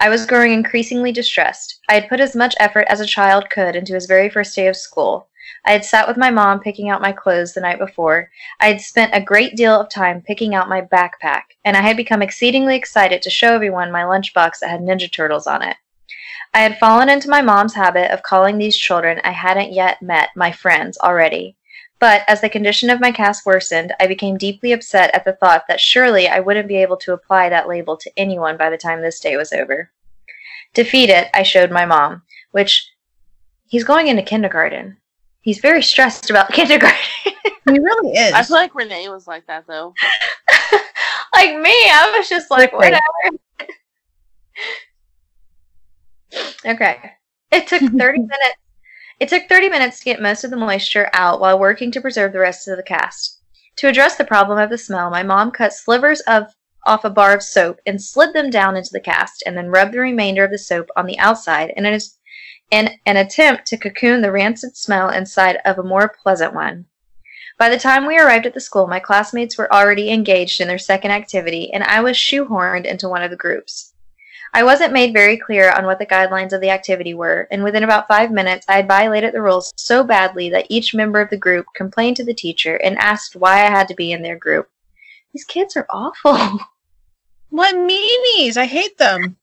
I was growing increasingly distressed. I had put as much effort as a child could into his very first day of school. I had sat with my mom picking out my clothes the night before. I had spent a great deal of time picking out my backpack, and I had become exceedingly excited to show everyone my lunchbox that had Ninja Turtles on it. I had fallen into my mom's habit of calling these children I hadn't yet met my friends already. But as the condition of my cast worsened, I became deeply upset at the thought that surely I wouldn't be able to apply that label to anyone by the time this day was over. To feed it, I showed my mom, which he's going into kindergarten. He's very stressed about kindergarten. He really is. I feel like Renee was like that though. like me, I was just like, Quickly. whatever. okay. It took 30 minutes. It took 30 minutes to get most of the moisture out while working to preserve the rest of the cast. To address the problem of the smell, my mom cut slivers of off a bar of soap and slid them down into the cast and then rubbed the remainder of the soap on the outside in an, in an attempt to cocoon the rancid smell inside of a more pleasant one. By the time we arrived at the school, my classmates were already engaged in their second activity, and I was shoehorned into one of the groups. I wasn't made very clear on what the guidelines of the activity were, and within about five minutes, I had violated the rules so badly that each member of the group complained to the teacher and asked why I had to be in their group. These kids are awful. what meanies? I hate them.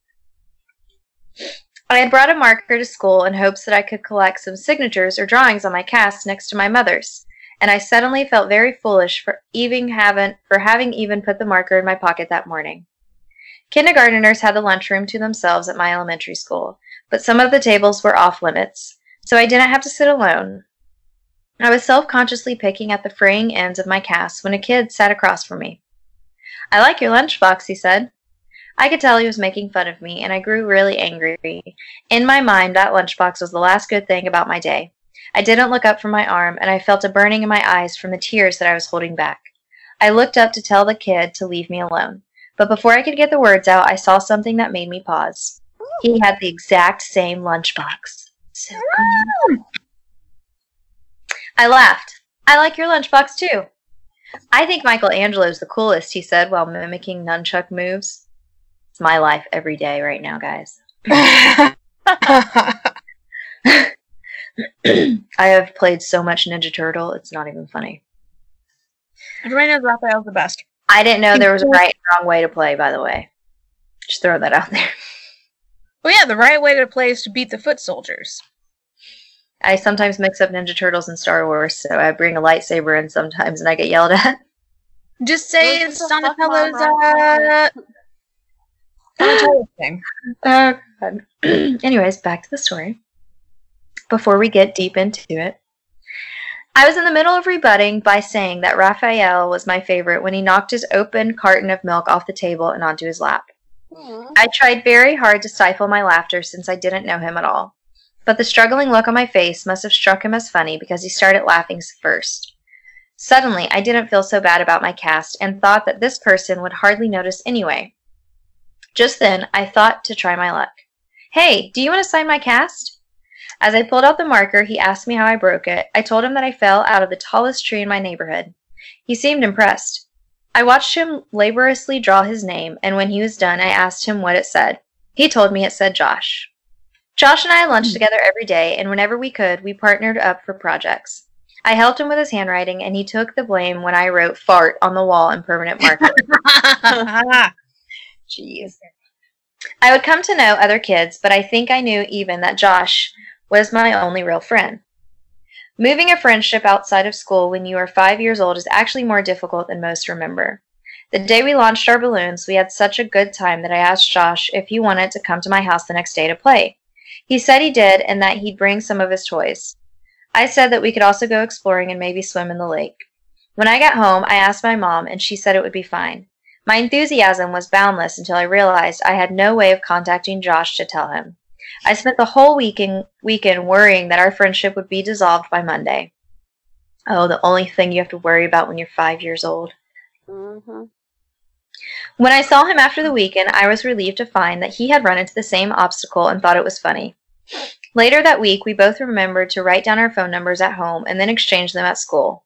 I had brought a marker to school in hopes that I could collect some signatures or drawings on my cast next to my mother's, and I suddenly felt very foolish for even having for having even put the marker in my pocket that morning. Kindergarteners had the lunchroom to themselves at my elementary school, but some of the tables were off limits, so I didn't have to sit alone. I was self-consciously picking at the fraying ends of my cast when a kid sat across from me. I like your lunchbox, he said. I could tell he was making fun of me, and I grew really angry. In my mind, that lunchbox was the last good thing about my day. I didn't look up from my arm, and I felt a burning in my eyes from the tears that I was holding back. I looked up to tell the kid to leave me alone, but before I could get the words out, I saw something that made me pause. He oh. had the exact same lunchbox. So cool. I laughed. I like your lunchbox too. I think Michelangelo's the coolest, he said while mimicking nunchuck moves. It's my life every day right now, guys. I have played so much Ninja Turtle, it's not even funny. Everybody knows Raphael's the best. I didn't know there was a right and wrong way to play, by the way. Just throw that out there. Well, yeah, the right way to play is to beat the foot soldiers. I sometimes mix up Ninja Turtles and Star Wars, so I bring a lightsaber in sometimes and I get yelled at. Just say What it's the fuck, Donatello's Mom? uh, Donatello's thing. Oh, God. Anyways, back to the story. Before we get deep into it, I was in the middle of rebutting by saying that Raphael was my favorite when he knocked his open carton of milk off the table and onto his lap. I tried very hard to stifle my laughter since I didn't know him at all. But the struggling look on my face must have struck him as funny because he started laughing first. Suddenly, I didn't feel so bad about my cast and thought that this person would hardly notice anyway. Just then, I thought to try my luck. Hey, do you want to sign my cast? As I pulled out the marker, he asked me how I broke it. I told him that I fell out of the tallest tree in my neighborhood. He seemed impressed. I watched him laboriously draw his name, and when he was done, I asked him what it said. He told me it said Josh. Josh and I lunched hmm. together every day, and whenever we could, we partnered up for projects. I helped him with his handwriting, and he took the blame when I wrote fart on the wall in permanent marker. Jeez. I would come to know other kids, but I think I knew even that Josh was my only real friend. Moving a friendship outside of school when you are five years old is actually more difficult than most remember. The day we launched our balloons, we had such a good time that I asked Josh if he wanted to come to my house the next day to play. He said he did and that he'd bring some of his toys. I said that we could also go exploring and maybe swim in the lake. When I got home, I asked my mom, and she said it would be fine. My enthusiasm was boundless until I realized I had no way of contacting Josh to tell him. I spent the whole weekend, weekend worrying that our friendship would be dissolved by Monday. Oh, the only thing you have to worry about when you're five years old. Mm-hmm. When I saw him after the weekend, I was relieved to find that he had run into the same obstacle and thought it was funny. Later that week, we both remembered to write down our phone numbers at home and then exchange them at school.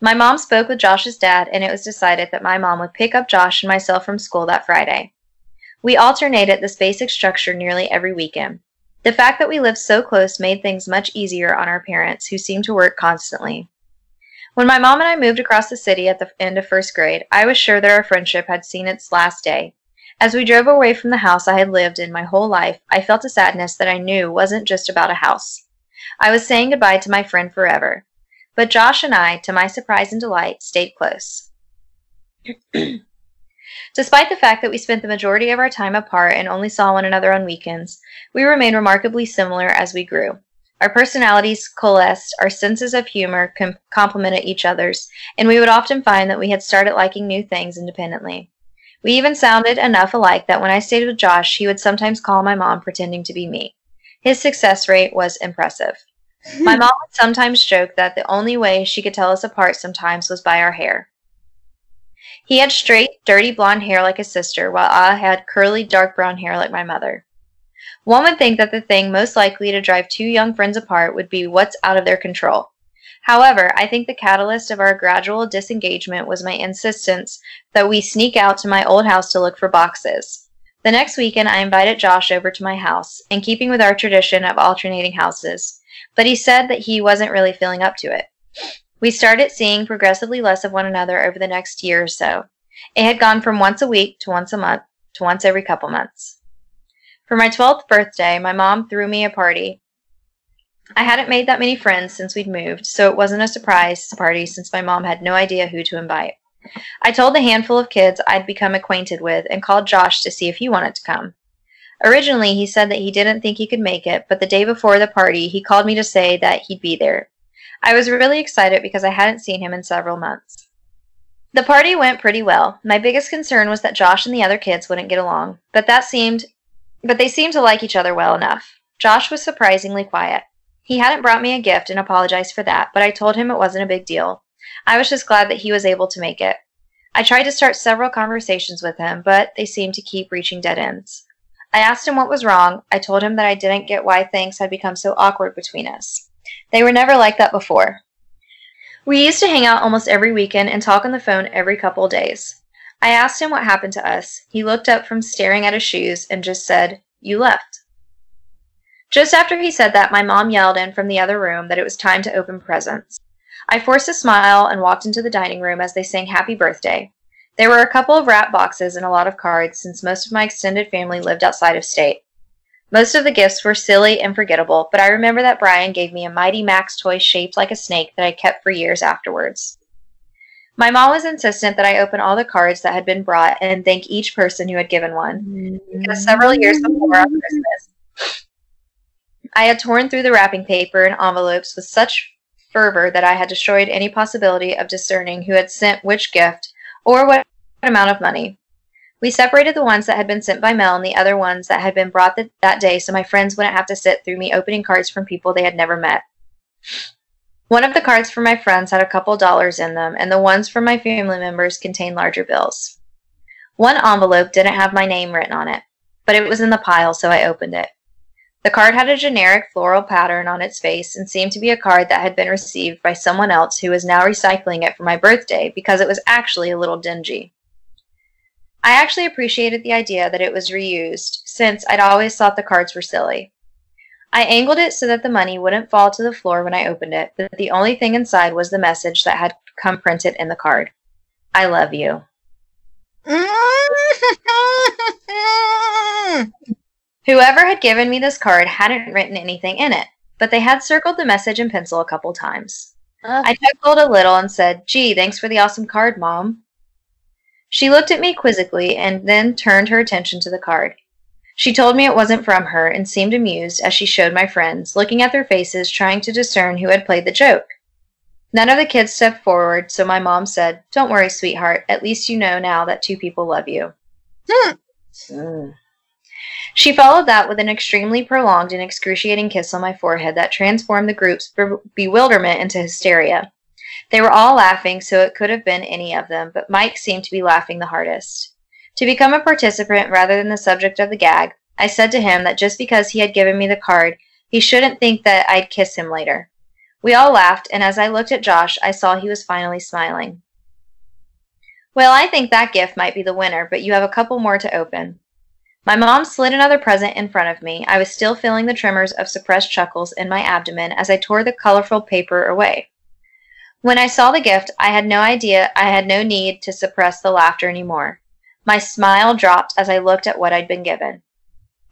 My mom spoke with Josh's dad, and it was decided that my mom would pick up Josh and myself from school that Friday. We alternated this basic structure nearly every weekend. The fact that we lived so close made things much easier on our parents, who seemed to work constantly. When my mom and I moved across the city at the end of first grade, I was sure that our friendship had seen its last day. As we drove away from the house I had lived in my whole life, I felt a sadness that I knew wasn't just about a house. I was saying goodbye to my friend forever. But Josh and I, to my surprise and delight, stayed close. Despite the fact that we spent the majority of our time apart and only saw one another on weekends, we remained remarkably similar as we grew. Our personalities coalesced, our senses of humor com- complemented each other's, and we would often find that we had started liking new things independently. We even sounded enough alike that when I stayed with Josh, he would sometimes call my mom pretending to be me. His success rate was impressive. My mom would sometimes joke that the only way she could tell us apart sometimes was by our hair. He had straight, dirty blonde hair like his sister, while I had curly, dark brown hair like my mother. One would think that the thing most likely to drive two young friends apart would be what's out of their control. However, I think the catalyst of our gradual disengagement was my insistence that we sneak out to my old house to look for boxes. The next weekend, I invited Josh over to my house, in keeping with our tradition of alternating houses but he said that he wasn't really feeling up to it. We started seeing progressively less of one another over the next year or so. It had gone from once a week to once a month to once every couple months. For my 12th birthday, my mom threw me a party. I hadn't made that many friends since we'd moved, so it wasn't a surprise party since my mom had no idea who to invite. I told the handful of kids I'd become acquainted with and called Josh to see if he wanted to come. Originally, he said that he didn't think he could make it, but the day before the party, he called me to say that he'd be there. I was really excited because I hadn't seen him in several months. The party went pretty well. My biggest concern was that Josh and the other kids wouldn't get along, but that seemed but they seemed to like each other well enough. Josh was surprisingly quiet. He hadn't brought me a gift and apologized for that, but I told him it wasn't a big deal. I was just glad that he was able to make it. I tried to start several conversations with him, but they seemed to keep reaching dead ends. I asked him what was wrong. I told him that I didn't get why things had become so awkward between us. They were never like that before. We used to hang out almost every weekend and talk on the phone every couple days. I asked him what happened to us. He looked up from staring at his shoes and just said, You left. Just after he said that, my mom yelled in from the other room that it was time to open presents. I forced a smile and walked into the dining room as they sang Happy Birthday. There were a couple of wrap boxes and a lot of cards since most of my extended family lived outside of state. Most of the gifts were silly and forgettable, but I remember that Brian gave me a Mighty Max toy shaped like a snake that I kept for years afterwards. My mom was insistent that I open all the cards that had been brought and thank each person who had given one, because several years before Christmas, I had torn through the wrapping paper and envelopes with such fervor that I had destroyed any possibility of discerning who had sent which gift or what amount of money. We separated the ones that had been sent by mail and the other ones that had been brought th- that day so my friends wouldn't have to sit through me opening cards from people they had never met. One of the cards for my friends had a couple dollars in them, and the ones from my family members contained larger bills. One envelope didn't have my name written on it, but it was in the pile, so I opened it. The card had a generic floral pattern on its face and seemed to be a card that had been received by someone else who was now recycling it for my birthday because it was actually a little dingy. I actually appreciated the idea that it was reused, since I'd always thought the cards were silly. I angled it so that the money wouldn't fall to the floor when I opened it, but the only thing inside was the message that had come printed in the card I love you. Whoever had given me this card hadn't written anything in it, but they had circled the message in pencil a couple times. Ugh. I chuckled a little and said, Gee, thanks for the awesome card, Mom. She looked at me quizzically and then turned her attention to the card. She told me it wasn't from her and seemed amused as she showed my friends, looking at their faces, trying to discern who had played the joke. None of the kids stepped forward, so my mom said, Don't worry, sweetheart. At least you know now that two people love you. Hmm. Mm. She followed that with an extremely prolonged and excruciating kiss on my forehead that transformed the group's be- bewilderment into hysteria. They were all laughing, so it could have been any of them, but Mike seemed to be laughing the hardest. To become a participant rather than the subject of the gag, I said to him that just because he had given me the card, he shouldn't think that I'd kiss him later. We all laughed, and as I looked at Josh, I saw he was finally smiling. Well, I think that gift might be the winner, but you have a couple more to open. My mom slid another present in front of me. I was still feeling the tremors of suppressed chuckles in my abdomen as I tore the colorful paper away. When I saw the gift, I had no idea, I had no need to suppress the laughter anymore. My smile dropped as I looked at what I'd been given.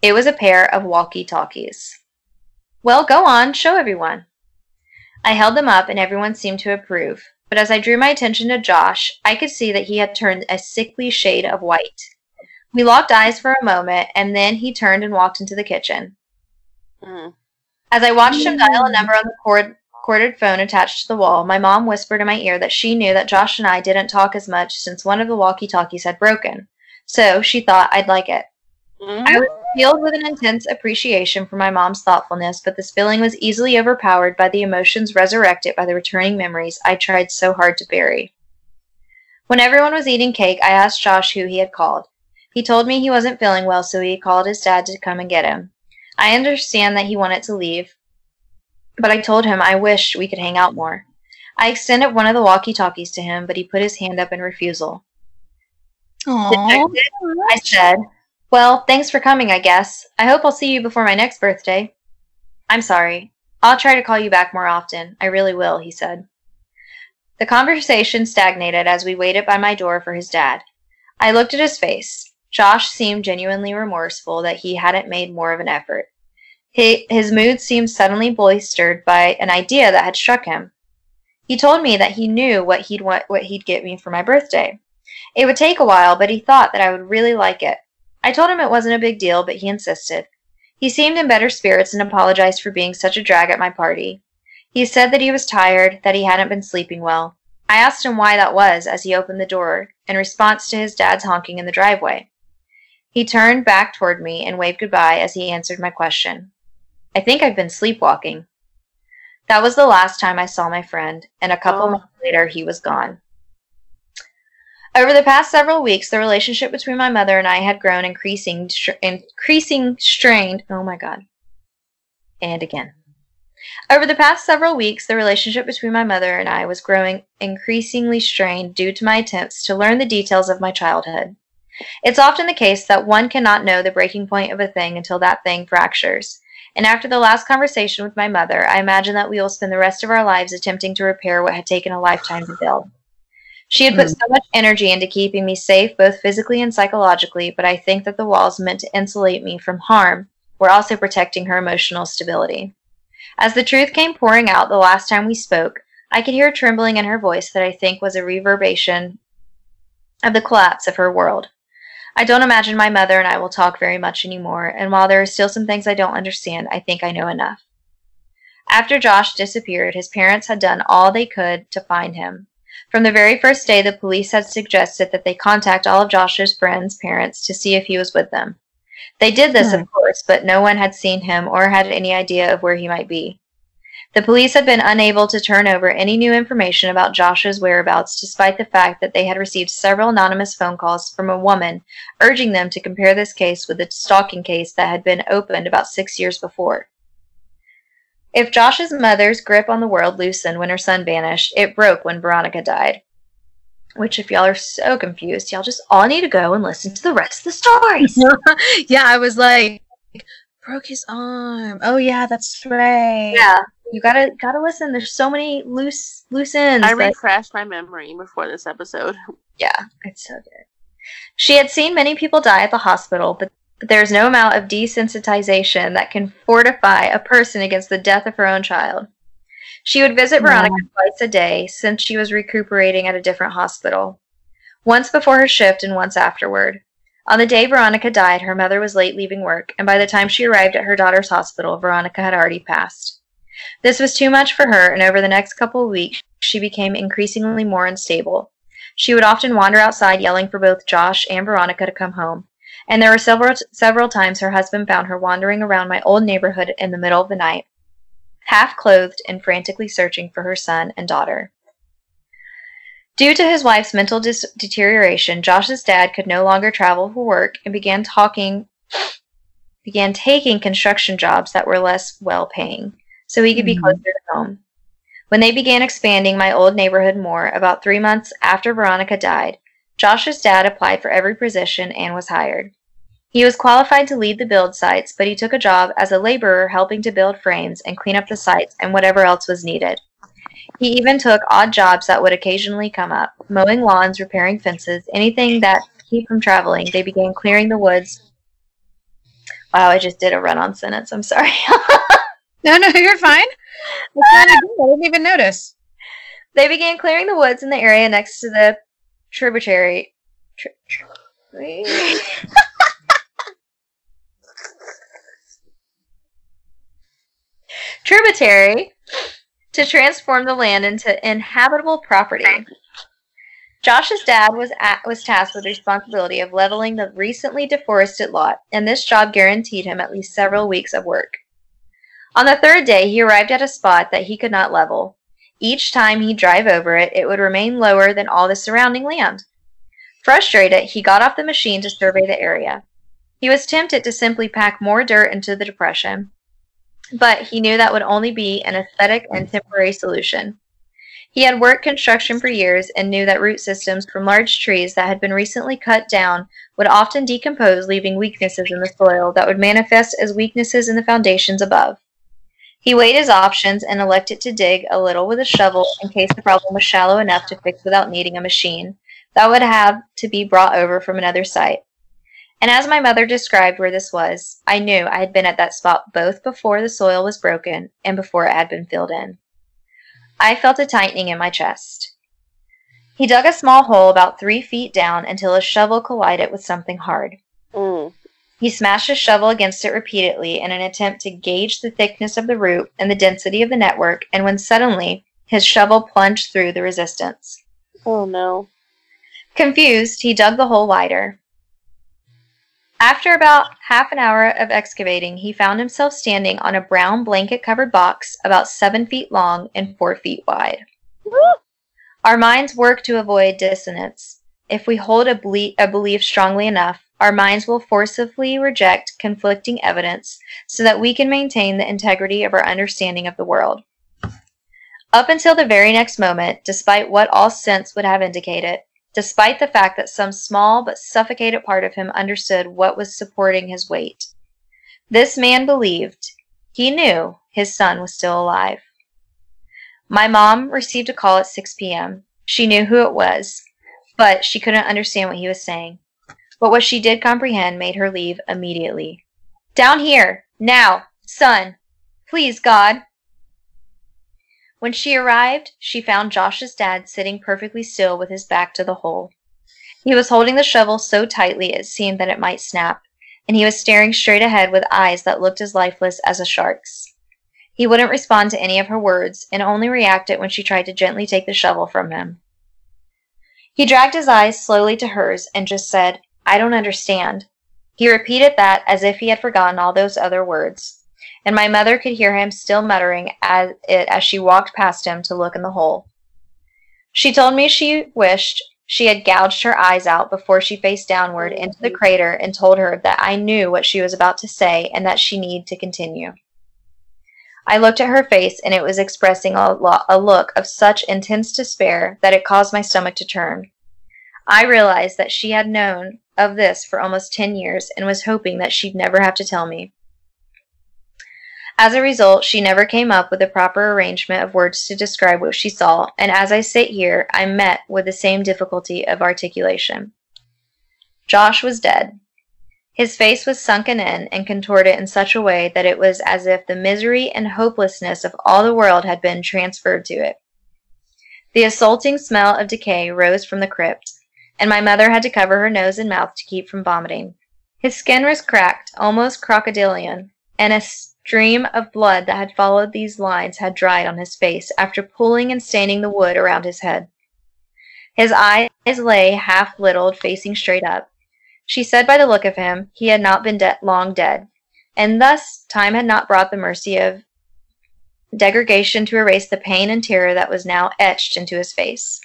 It was a pair of walkie talkies. Well, go on, show everyone. I held them up and everyone seemed to approve, but as I drew my attention to Josh, I could see that he had turned a sickly shade of white. We locked eyes for a moment, and then he turned and walked into the kitchen. Mm. As I watched him dial a number on the cord- corded phone attached to the wall, my mom whispered in my ear that she knew that Josh and I didn't talk as much since one of the walkie talkies had broken, so she thought I'd like it. Mm. I was filled with an intense appreciation for my mom's thoughtfulness, but this feeling was easily overpowered by the emotions resurrected by the returning memories I tried so hard to bury. When everyone was eating cake, I asked Josh who he had called. He told me he wasn't feeling well, so he called his dad to come and get him. I understand that he wanted to leave, but I told him I wished we could hang out more. I extended one of the walkie talkies to him, but he put his hand up in refusal. Aww. I said, Well, thanks for coming, I guess. I hope I'll see you before my next birthday. I'm sorry. I'll try to call you back more often. I really will, he said. The conversation stagnated as we waited by my door for his dad. I looked at his face. Josh seemed genuinely remorseful that he hadn't made more of an effort. He, his mood seemed suddenly bolstered by an idea that had struck him. He told me that he knew what he'd want, what he'd get me for my birthday. It would take a while, but he thought that I would really like it. I told him it wasn't a big deal, but he insisted. He seemed in better spirits and apologized for being such a drag at my party. He said that he was tired, that he hadn't been sleeping well. I asked him why that was as he opened the door in response to his dad's honking in the driveway. He turned back toward me and waved goodbye as he answered my question. I think I've been sleepwalking. That was the last time I saw my friend, and a couple Oh. months later he was gone. Over the past several weeks, the relationship between my mother and I had grown increasing, str- increasing strained. Oh my god. And again. Over the past several weeks, the relationship between my mother and I was growing increasingly strained due to my attempts to learn the details of my childhood. It's often the case that one cannot know the breaking point of a thing until that thing fractures. And after the last conversation with my mother, I imagine that we will spend the rest of our lives attempting to repair what had taken a lifetime to build. She had put hmm. so much energy into keeping me safe, both physically and psychologically, but I think that the walls meant to insulate me from harm were also protecting her emotional stability. As the truth came pouring out the last time we spoke, I could hear a trembling in her voice that I think was a reverberation of the collapse of her world. I don't imagine my mother and I will talk very much anymore, and while there are still some things I don't understand, I think I know enough. After Josh disappeared, his parents had done all they could to find him. From the very first day, the police had suggested that they contact all of Josh's friends' parents to see if he was with them. They did this, Hmm. of course, but no one had seen him or had any idea of where he might be. The police had been unable to turn over any new information about Josh's whereabouts, despite the fact that they had received several anonymous phone calls from a woman urging them to compare this case with the stalking case that had been opened about six years before. If Josh's mother's grip on the world loosened when her son vanished, it broke when Veronica died. Which, if y'all are so confused, y'all just all need to go and listen to the rest of the stories. yeah, I was like, broke his arm. Oh yeah, that's right. yeah, you gotta gotta listen. There's so many loose loose ends. I that- refreshed my memory before this episode. Yeah, it's so good. She had seen many people die at the hospital, but, but there's no amount of desensitization that can fortify a person against the death of her own child. She would visit Yeah. Veronica twice a day since she was recuperating at a different hospital. Once before her shift and once afterward. On the day Veronica died, her mother was late leaving work, and by the time she arrived at her daughter's hospital, Veronica had already passed. This was too much for her, and over the next couple of weeks, she became increasingly more unstable. She would often wander outside yelling for both Josh and Veronica to come home. And there were several several times her husband found her wandering around my old neighborhood in the middle of the night, half clothed and frantically searching for her son and daughter. Due to his wife's mental dis- deterioration, Josh's dad could no longer travel for work and began talking began taking construction jobs that were less well paying so he could be Mhm. closer to home. When they began expanding my old neighborhood more, about three months after Veronica died, Josh's dad applied for every position and was hired. He was qualified to lead the build sites, but he took a job as a laborer helping to build frames and clean up the sites and whatever else was needed. He even took odd jobs that would occasionally come up mowing lawns, repairing fences, anything that keep from traveling. They began clearing the woods. Wow, I just did a run on sentence. I'm sorry. No, no, you're fine. That's kind of good. I didn't even notice. They began clearing the woods in the area next to the tributary. Tri- tri- tributary to transform the land into inhabitable property. Josh's dad was at, was tasked with the responsibility of leveling the recently deforested lot, and this job guaranteed him at least several weeks of work. On the third day, he arrived at a spot that he could not level. Each time he'd drive over it, it would remain lower than all the surrounding land. Frustrated, he got off the machine to survey the area. He was tempted to simply pack more dirt into the depression, but he knew that would only be an aesthetic and temporary solution. He had worked construction for years and knew that root systems from large trees that had been recently cut down would often decompose, leaving weaknesses in the soil that would manifest as weaknesses in the foundations above. He weighed his options and elected to dig a little with a shovel in case the problem was shallow enough to fix without needing a machine that would have to be brought over from another site. And as my mother described where this was, I knew I had been at that spot both before the soil was broken and before it had been filled in. I felt a tightening in my chest. He dug a small hole about three feet down until his shovel collided with something hard. Mm. He smashed his shovel against it repeatedly in an attempt to gauge the thickness of the root and the density of the network, and when suddenly his shovel plunged through the resistance. Oh no. Confused, he dug the hole wider. After about half an hour of excavating, he found himself standing on a brown blanket covered box about seven feet long and four feet wide. Our minds work to avoid dissonance. If we hold a, ble- a belief strongly enough, our minds will forcibly reject conflicting evidence so that we can maintain the integrity of our understanding of the world. Up until the very next moment, despite what all sense would have indicated, despite the fact that some small but suffocated part of him understood what was supporting his weight. This man believed, he knew, his son was still alive. My mom received a call at 6 p.m. She knew who it was, but she couldn't understand what he was saying. But what she did comprehend made her leave immediately. Down here, now, son, please, God. When she arrived, she found Josh's dad sitting perfectly still with his back to the hole. He was holding the shovel so tightly it seemed that it might snap, and he was staring straight ahead with eyes that looked as lifeless as a shark's. He wouldn't respond to any of her words and only reacted when she tried to gently take the shovel from him. He dragged his eyes slowly to hers and just said, I don't understand. He repeated that as if he had forgotten all those other words, and my mother could hear him still muttering at it as she walked past him to look in the hole. She told me she wished she had gouged her eyes out before she faced downward into the crater and told her that I knew what she was about to say and that she needed to continue. I looked at her face and it was expressing a, lo- a look of such intense despair that it caused my stomach to turn. I realized that she had known of this for almost 10 years and was hoping that she'd never have to tell me. As a result, she never came up with a proper arrangement of words to describe what she saw, and as I sit here, I'm met with the same difficulty of articulation. Josh was dead. His face was sunken in and contorted in such a way that it was as if the misery and hopelessness of all the world had been transferred to it. The assaulting smell of decay rose from the crypt, and my mother had to cover her nose and mouth to keep from vomiting. His skin was cracked, almost crocodilian, and a stream of blood that had followed these lines had dried on his face after pulling and staining the wood around his head. His eyes lay half lidded, facing straight up. She said by the look of him he had not been de- long dead, and thus time had not brought the mercy of degradation to erase the pain and terror that was now etched into his face.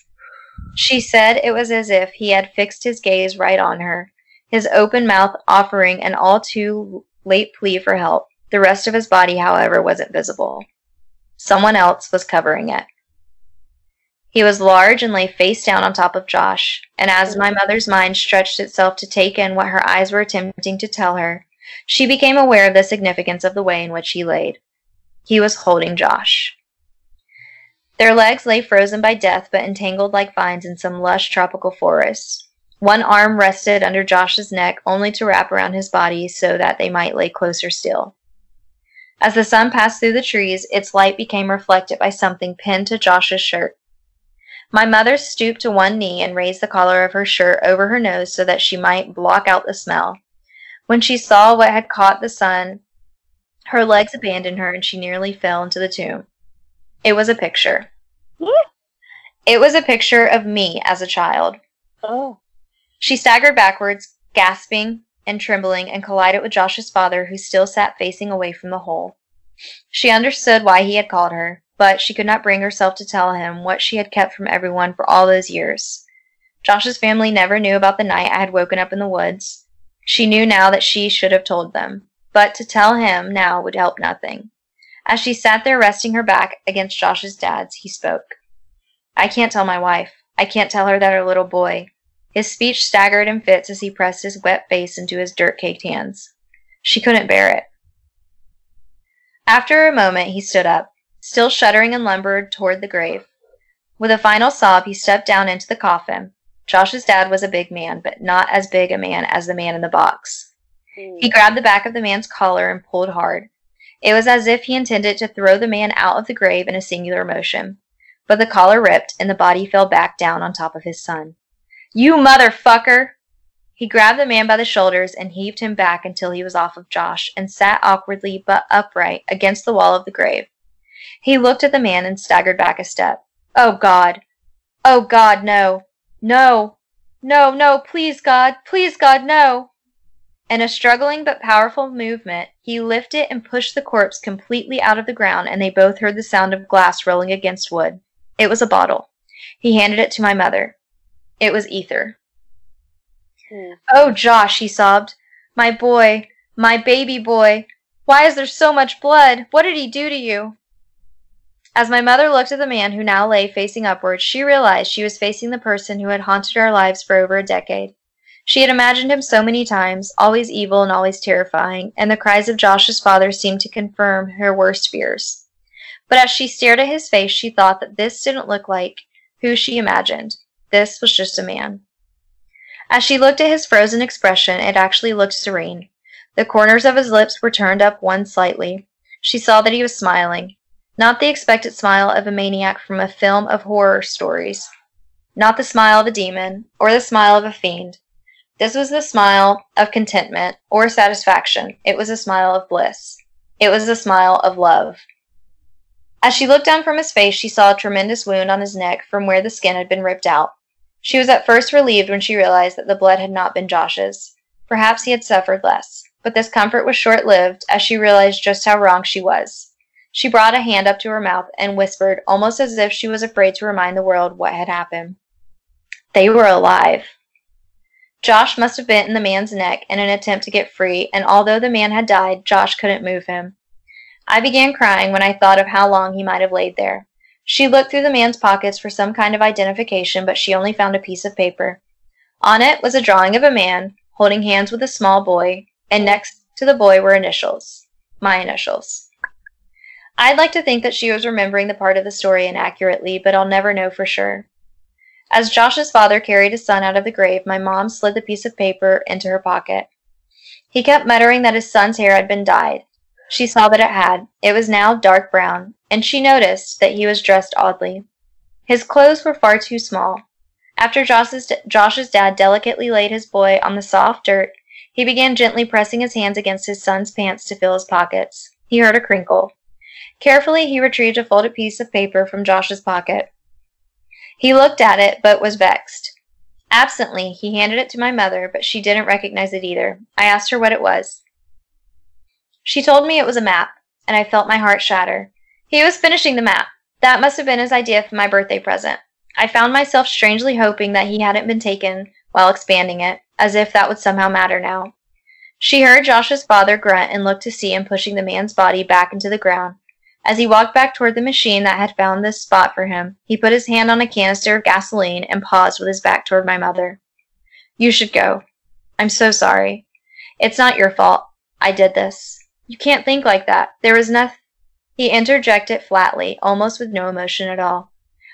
She said it was as if he had fixed his gaze right on her, his open mouth offering an all too late plea for help. The rest of his body, however, wasn't visible. Someone else was covering it. He was large and lay face down on top of Josh, and as my mother's mind stretched itself to take in what her eyes were attempting to tell her, she became aware of the significance of the way in which he laid. He was holding Josh. Their legs lay frozen by death but entangled like vines in some lush tropical forest. One arm rested under Josh's neck only to wrap around his body so that they might lay closer still. As the sun passed through the trees, its light became reflected by something pinned to Josh's shirt. My mother stooped to one knee and raised the collar of her shirt over her nose so that she might block out the smell. When she saw what had caught the sun, her legs abandoned her and she nearly fell into the tomb. It was a picture. It was a picture of me as a child. Oh. She staggered backwards, gasping and trembling, and collided with Josh's father, who still sat facing away from the hole. She understood why he had called her, but she could not bring herself to tell him what she had kept from everyone for all those years. Josh's family never knew about the night I had woken up in the woods. She knew now that she should have told them, but to tell him now would help nothing. As she sat there resting her back against Josh's dad's, he spoke. I can't tell my wife. I can't tell her that her little boy. His speech staggered in fits as he pressed his wet face into his dirt caked hands. She couldn't bear it. After a moment, he stood up, still shuddering and lumbered toward the grave. With a final sob, he stepped down into the coffin. Josh's dad was a big man, but not as big a man as the man in the box. He grabbed the back of the man's collar and pulled hard. It was as if he intended to throw the man out of the grave in a singular motion. But the collar ripped and the body fell back down on top of his son. You motherfucker! He grabbed the man by the shoulders and heaved him back until he was off of Josh and sat awkwardly but upright against the wall of the grave. He looked at the man and staggered back a step. Oh God! Oh God, no! No! No, no, please God! Please God, no! In a struggling but powerful movement, he lifted and pushed the corpse completely out of the ground, and they both heard the sound of glass rolling against wood. It was a bottle. He handed it to my mother. It was ether. Hmm. Oh, Josh, he sobbed. My boy, my baby boy. Why is there so much blood? What did he do to you? As my mother looked at the man who now lay facing upward, she realized she was facing the person who had haunted our lives for over a decade. She had imagined him so many times, always evil and always terrifying, and the cries of Josh's father seemed to confirm her worst fears. But as she stared at his face, she thought that this didn't look like who she imagined. This was just a man. As she looked at his frozen expression, it actually looked serene. The corners of his lips were turned up one slightly. She saw that he was smiling. Not the expected smile of a maniac from a film of horror stories. Not the smile of a demon, or the smile of a fiend. This was the smile of contentment or satisfaction. It was a smile of bliss. It was a smile of love. As she looked down from his face, she saw a tremendous wound on his neck from where the skin had been ripped out. She was at first relieved when she realized that the blood had not been Josh's. Perhaps he had suffered less, but this comfort was short lived as she realized just how wrong she was. She brought a hand up to her mouth and whispered, almost as if she was afraid to remind the world what had happened. They were alive. Josh must have bitten the man's neck in an attempt to get free, and although the man had died, Josh couldn't move him. I began crying when I thought of how long he might have laid there. She looked through the man's pockets for some kind of identification, but she only found a piece of paper. On it was a drawing of a man holding hands with a small boy, and next to the boy were initials. My initials. I'd like to think that she was remembering the part of the story inaccurately, but I'll never know for sure. As Josh's father carried his son out of the grave, my mom slid the piece of paper into her pocket. He kept muttering that his son's hair had been dyed. She saw that it had. It was now dark brown, and she noticed that he was dressed oddly. His clothes were far too small. After Josh's, Josh's dad delicately laid his boy on the soft dirt, he began gently pressing his hands against his son's pants to fill his pockets. He heard a crinkle. Carefully, he retrieved a folded piece of paper from Josh's pocket. He looked at it, but was vexed. Absently, he handed it to my mother, but she didn't recognize it either. I asked her what it was. She told me it was a map, and I felt my heart shatter. He was finishing the map. That must have been his idea for my birthday present. I found myself strangely hoping that he hadn't been taken while expanding it, as if that would somehow matter now. She heard Josh's father grunt and looked to see him pushing the man's body back into the ground. As he walked back toward the machine that had found this spot for him, he put his hand on a canister of gasoline and paused with his back toward my mother. You should go. I'm so sorry. It's not your fault. I did this. You can't think like that. There was nothing. He interjected flatly, almost with no emotion at all.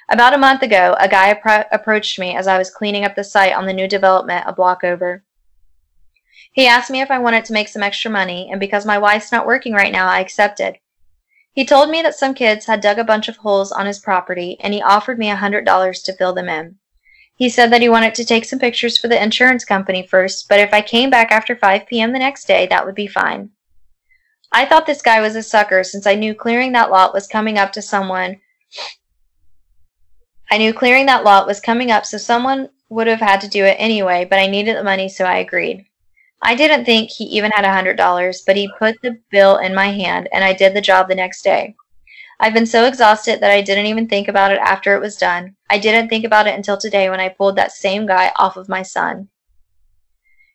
About a month ago, a guy appro- approached me as I was cleaning up the site on the new development a block over. He asked me if I wanted to make some extra money, and because my wife's not working right now, I accepted. He told me that some kids had dug a bunch of holes on his property, and he offered me a hundred dollars to fill them in. He said that he wanted to take some pictures for the insurance company first, but if I came back after 5 p.m. the next day, that would be fine. I thought this guy was a sucker since I knew clearing that lot was coming up to someone. I knew clearing that lot was coming up, so someone would have had to do it anyway, but I needed the money, so I agreed. I didn't think he even had a hundred dollars, but he put the bill in my hand, and I did the job the next day. I've been so exhausted that I didn't even think about it after it was done. I didn't think about it until today when I pulled that same guy off of my son.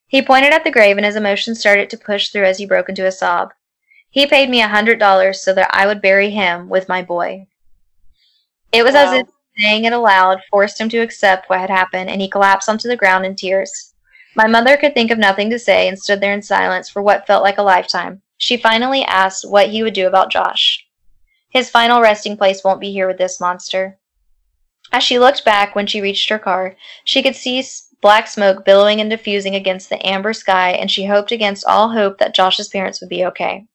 He pointed at the grave, and his emotions started to push through as he broke into a sob. He paid me a hundred dollars so that I would bury him with my boy. It was as if saying it aloud forced him to accept what had happened, and he collapsed onto the ground in tears. My mother could think of nothing to say and stood there in silence for what felt like a lifetime. She finally asked what he would do about Josh. His final resting place won't be here with this monster. As she looked back when she reached her car, she could see black smoke billowing and diffusing against the amber sky, and she hoped against all hope that Josh's parents would be okay.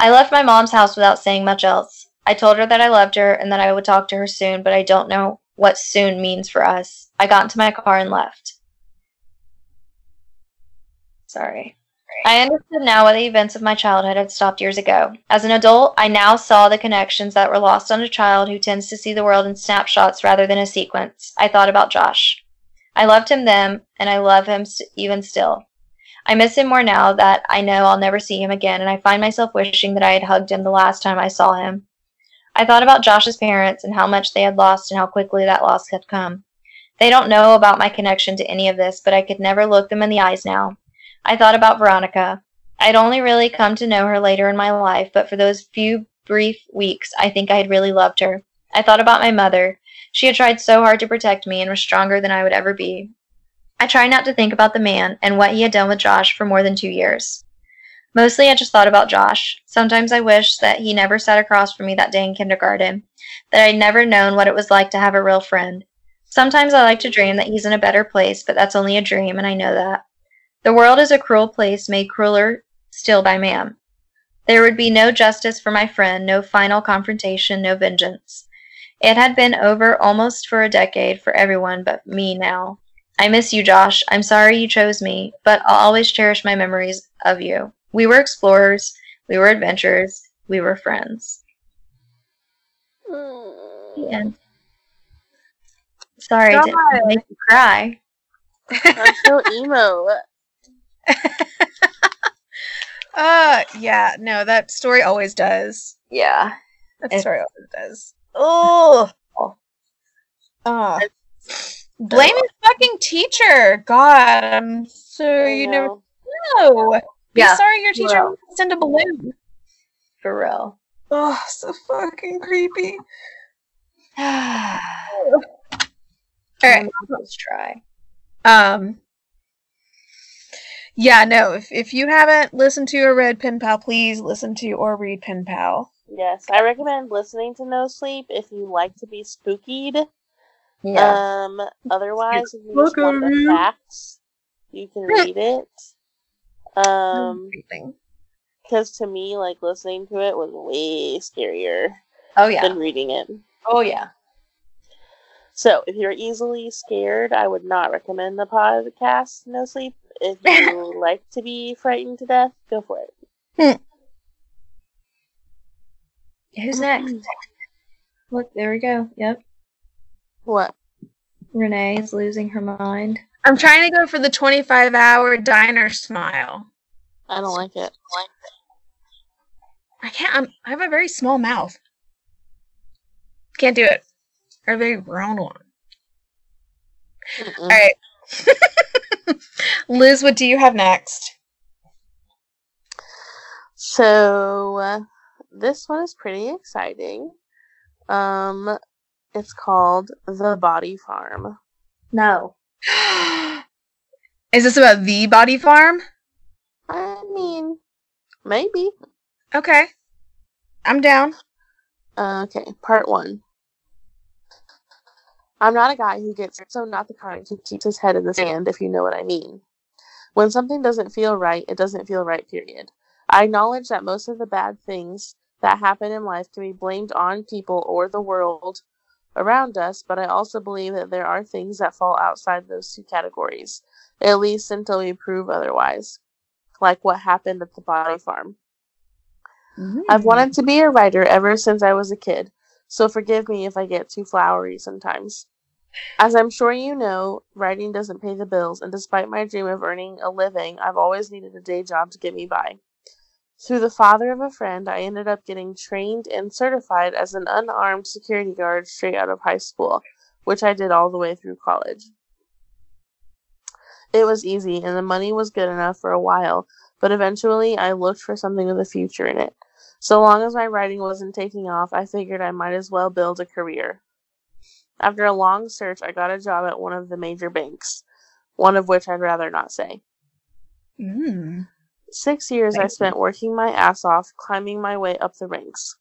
I left my mom's house without saying much else. I told her that I loved her and that I would talk to her soon, but I don't know what soon means for us. I got into my car and left. Sorry. I understood now why the events of my childhood had stopped years ago. As an adult, I now saw the connections that were lost on a child who tends to see the world in snapshots rather than a sequence. I thought about Josh. I loved him then, and I love him even still. I miss him more now that I know I'll never see him again, and I find myself wishing that I had hugged him the last time I saw him. I thought about Josh's parents and how much they had lost and how quickly that loss had come. They don't know about my connection to any of this, but I could never look them in the eyes now. I thought about Veronica. I'd only really come to know her later in my life, but for those few brief weeks, I think I had really loved her. I thought about my mother. She had tried so hard to protect me and was stronger than I would ever be. I try not to think about the man and what he had done with Josh for more than two years. Mostly I just thought about Josh. Sometimes I wish that he never sat across from me that day in kindergarten, that I'd never known what it was like to have a real friend. Sometimes I like to dream that he's in a better place, but that's only a dream, and I know that. The world is a cruel place made crueler still by man. There would be no justice for my friend, no final confrontation, no vengeance. It had been over almost for a decade for everyone but me now. I miss you, Josh. I'm sorry you chose me, but I'll always cherish my memories of you. We were explorers, we were adventurers, we were friends. The end. Sorry, I didn't make you cry. I'm so emo. Uh, yeah, no, that story always does. Yeah. That It- story always does. Oh. Uh, blame his fucking teacher. God, I'm so I you never know. know. Be Yeah. sorry your teacher Well. sent a balloon. For real. Oh, so fucking creepy. All All right. Let's try. Um. Yeah, no. If if you haven't listened to or read Pen Pal, please listen to or read Pen Pal. Yes, I recommend listening to No Sleep if you like to be spookied. Yeah. Um, otherwise, if you just want the facts, you can read it. Um, because to me, like listening to it was way scarier oh yeah. than reading it. Oh yeah. So, if you're easily scared, I would not recommend the podcast No Sleep. If you like to be frightened to death, go for it. Who's next? Look, there we go. Yep. What? Renee is losing her mind. I'm trying to go for the 25 hour diner smile. I don't like it. I can't. I'm, I have a very small mouth. Can't do it. Or a very round one. Mm-mm. All right. Liz, what do you have next? So uh, this one is pretty exciting. Um, it's called The Body Farm. No. Is this about the body farm? I mean, maybe. Okay. I'm down. Uh, okay, part one. I'm not a guy who gets so not the kind who keeps his head in the sand, if you know what I mean. When something doesn't feel right, it doesn't feel right, period. I acknowledge that most of the bad things that happen in life can be blamed on people or the world around us, but I also believe that there are things that fall outside those two categories, at least until we prove otherwise. Like what happened at the body farm. I've mm-hmm. wanted to be a writer ever since I was a kid, so forgive me if I get too flowery sometimes. As I'm sure you know, writing doesn't pay the bills, and despite my dream of earning a living, I've always needed a day job to get me by. Through the father of a friend, I ended up getting trained and certified as an unarmed security guard straight out of high school, which I did all the way through college. It was easy, and the money was good enough for a while, but eventually I looked for something with a future in it. So long as my writing wasn't taking off, I figured I might as well build a career. After a long search, I got a job at one of the major banks, one of which I'd rather not say. Mm. Six years I spent working my ass off, climbing my way up the ranks.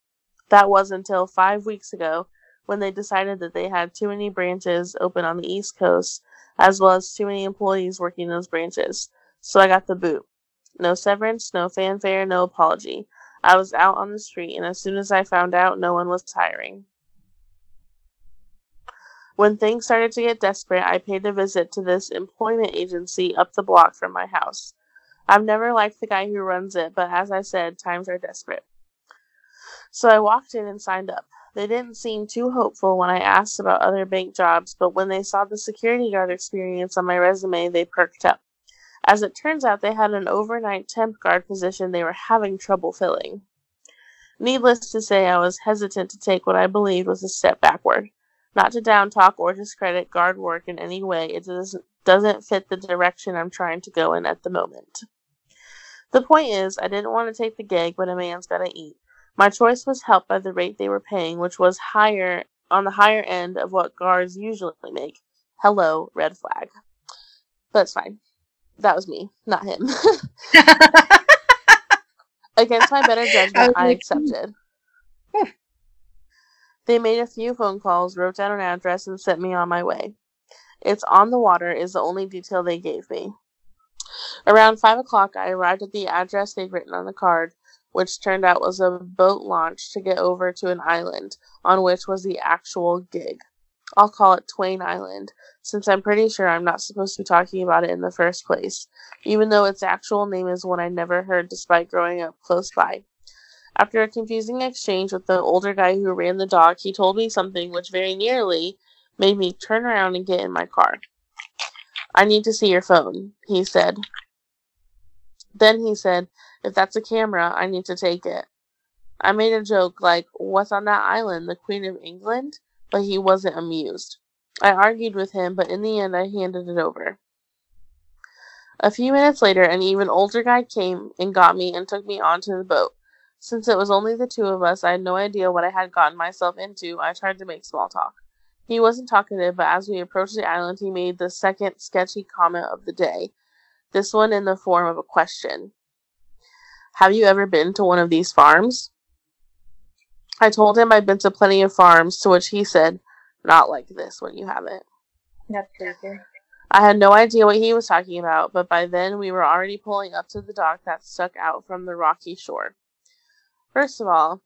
That was until five weeks ago when they decided that they had too many branches open on the East Coast, as well as too many employees working those branches. So I got the boot. No severance, no fanfare, no apology. I was out on the street, and as soon as I found out, no one was hiring. When things started to get desperate, I paid a visit to this employment agency up the block from my house. I've never liked the guy who runs it, but as I said, times are desperate. So I walked in and signed up. They didn't seem too hopeful when I asked about other bank jobs, but when they saw the security guard experience on my resume, they perked up. As it turns out, they had an overnight temp guard position they were having trouble filling. Needless to say, I was hesitant to take what I believed was a step backward. Not to downtalk or discredit guard work in any way, it doesn't, doesn't fit the direction I'm trying to go in at the moment. The point is, I didn't want to take the gig, but a man's gotta eat. My choice was helped by the rate they were paying, which was higher on the higher end of what guards usually make. Hello, red flag. But it's fine. That was me, not him. Against my better judgment, I hmm. accepted. They made a few phone calls, wrote down an address, and sent me on my way. It's on the water is the only detail they gave me. Around five o'clock, I arrived at the address they'd written on the card, which turned out was a boat launch to get over to an island, on which was the actual gig. I'll call it Twain Island, since I'm pretty sure I'm not supposed to be talking about it in the first place, even though its actual name is one I never heard despite growing up close by. After a confusing exchange with the older guy who ran the dock, he told me something which very nearly made me turn around and get in my car. I need to see your phone, he said. Then he said, If that's a camera, I need to take it. I made a joke like, What's on that island? The Queen of England? But he wasn't amused. I argued with him, but in the end I handed it over. A few minutes later, an even older guy came and got me and took me onto the boat. Since it was only the two of us, I had no idea what I had gotten myself into. I tried to make small talk. He wasn't talkative, but as we approached the island, he made the second sketchy comment of the day, this one in the form of a question. Have you ever been to one of these farms? I told him I'd been to plenty of farms, to which he said, Not like this one, you haven't. That's creepy. I had no idea what he was talking about, but by then we were already pulling up to the dock that stuck out from the rocky shore. First of all,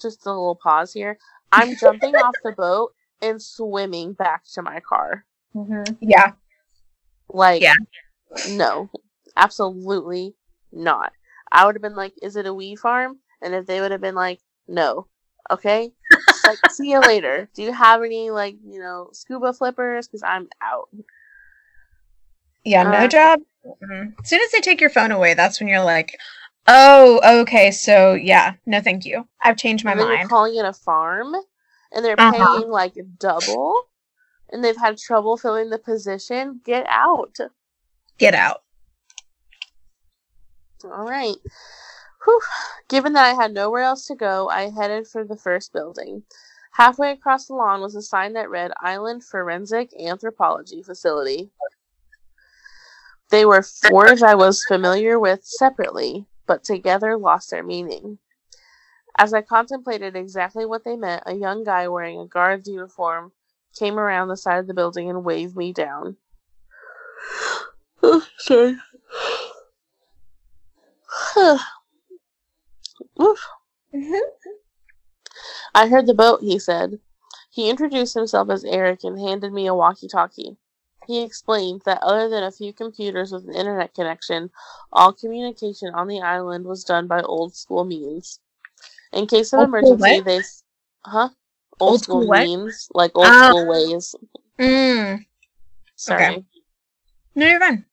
just a little pause here. I'm jumping off the boat and swimming back to my car. Mm-hmm. Yeah. Like, Yeah. no, absolutely not. I would have been like, "Is it a wee farm?" And if they would have been like, "No," okay, like, see you later. Do you have any like you know scuba flippers? Because I'm out. Yeah, no Uh, job. Mm. As soon as they take your phone away, that's when you're like, oh, okay, so yeah, no thank you. I've changed my and then you're mind. calling it a farm, and they're Uh-huh. paying like double, and they've had trouble filling the position. Get out. Get out. All right. Whew. Given that I had nowhere else to go, I headed for the first building. Halfway across the lawn was a sign that read Island Forensic Anthropology Facility. They were words I was familiar with separately, but together lost their meaning. As I contemplated exactly what they meant, a young guy wearing a guard's uniform came around the side of the building and waved me down. Oh, sorry. I heard the boat, he said. He introduced himself as Eric and handed me a walkie talkie. He explained that other than a few computers with an internet connection, all communication on the island was done by old school means. In case of Old emergency, they. Huh? Old, Old school, school means, like old Ah. school ways. Mm. Sorry. No, you're fine.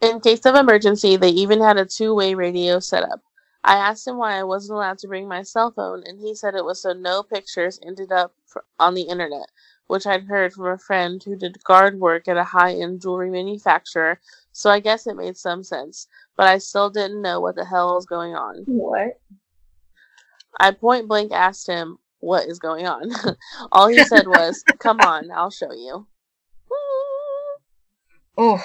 In case of emergency, they even had a two way radio set up. I asked him why I wasn't allowed to bring my cell phone, and he said it was so no pictures ended up on the internet, which I'd heard from a friend who did guard work at a high end jewelry manufacturer, so I guess it made some sense, but I still didn't know what the hell was going on. What? I point blank asked him, What is going on? All he said was, Come on, I'll show you. Oh,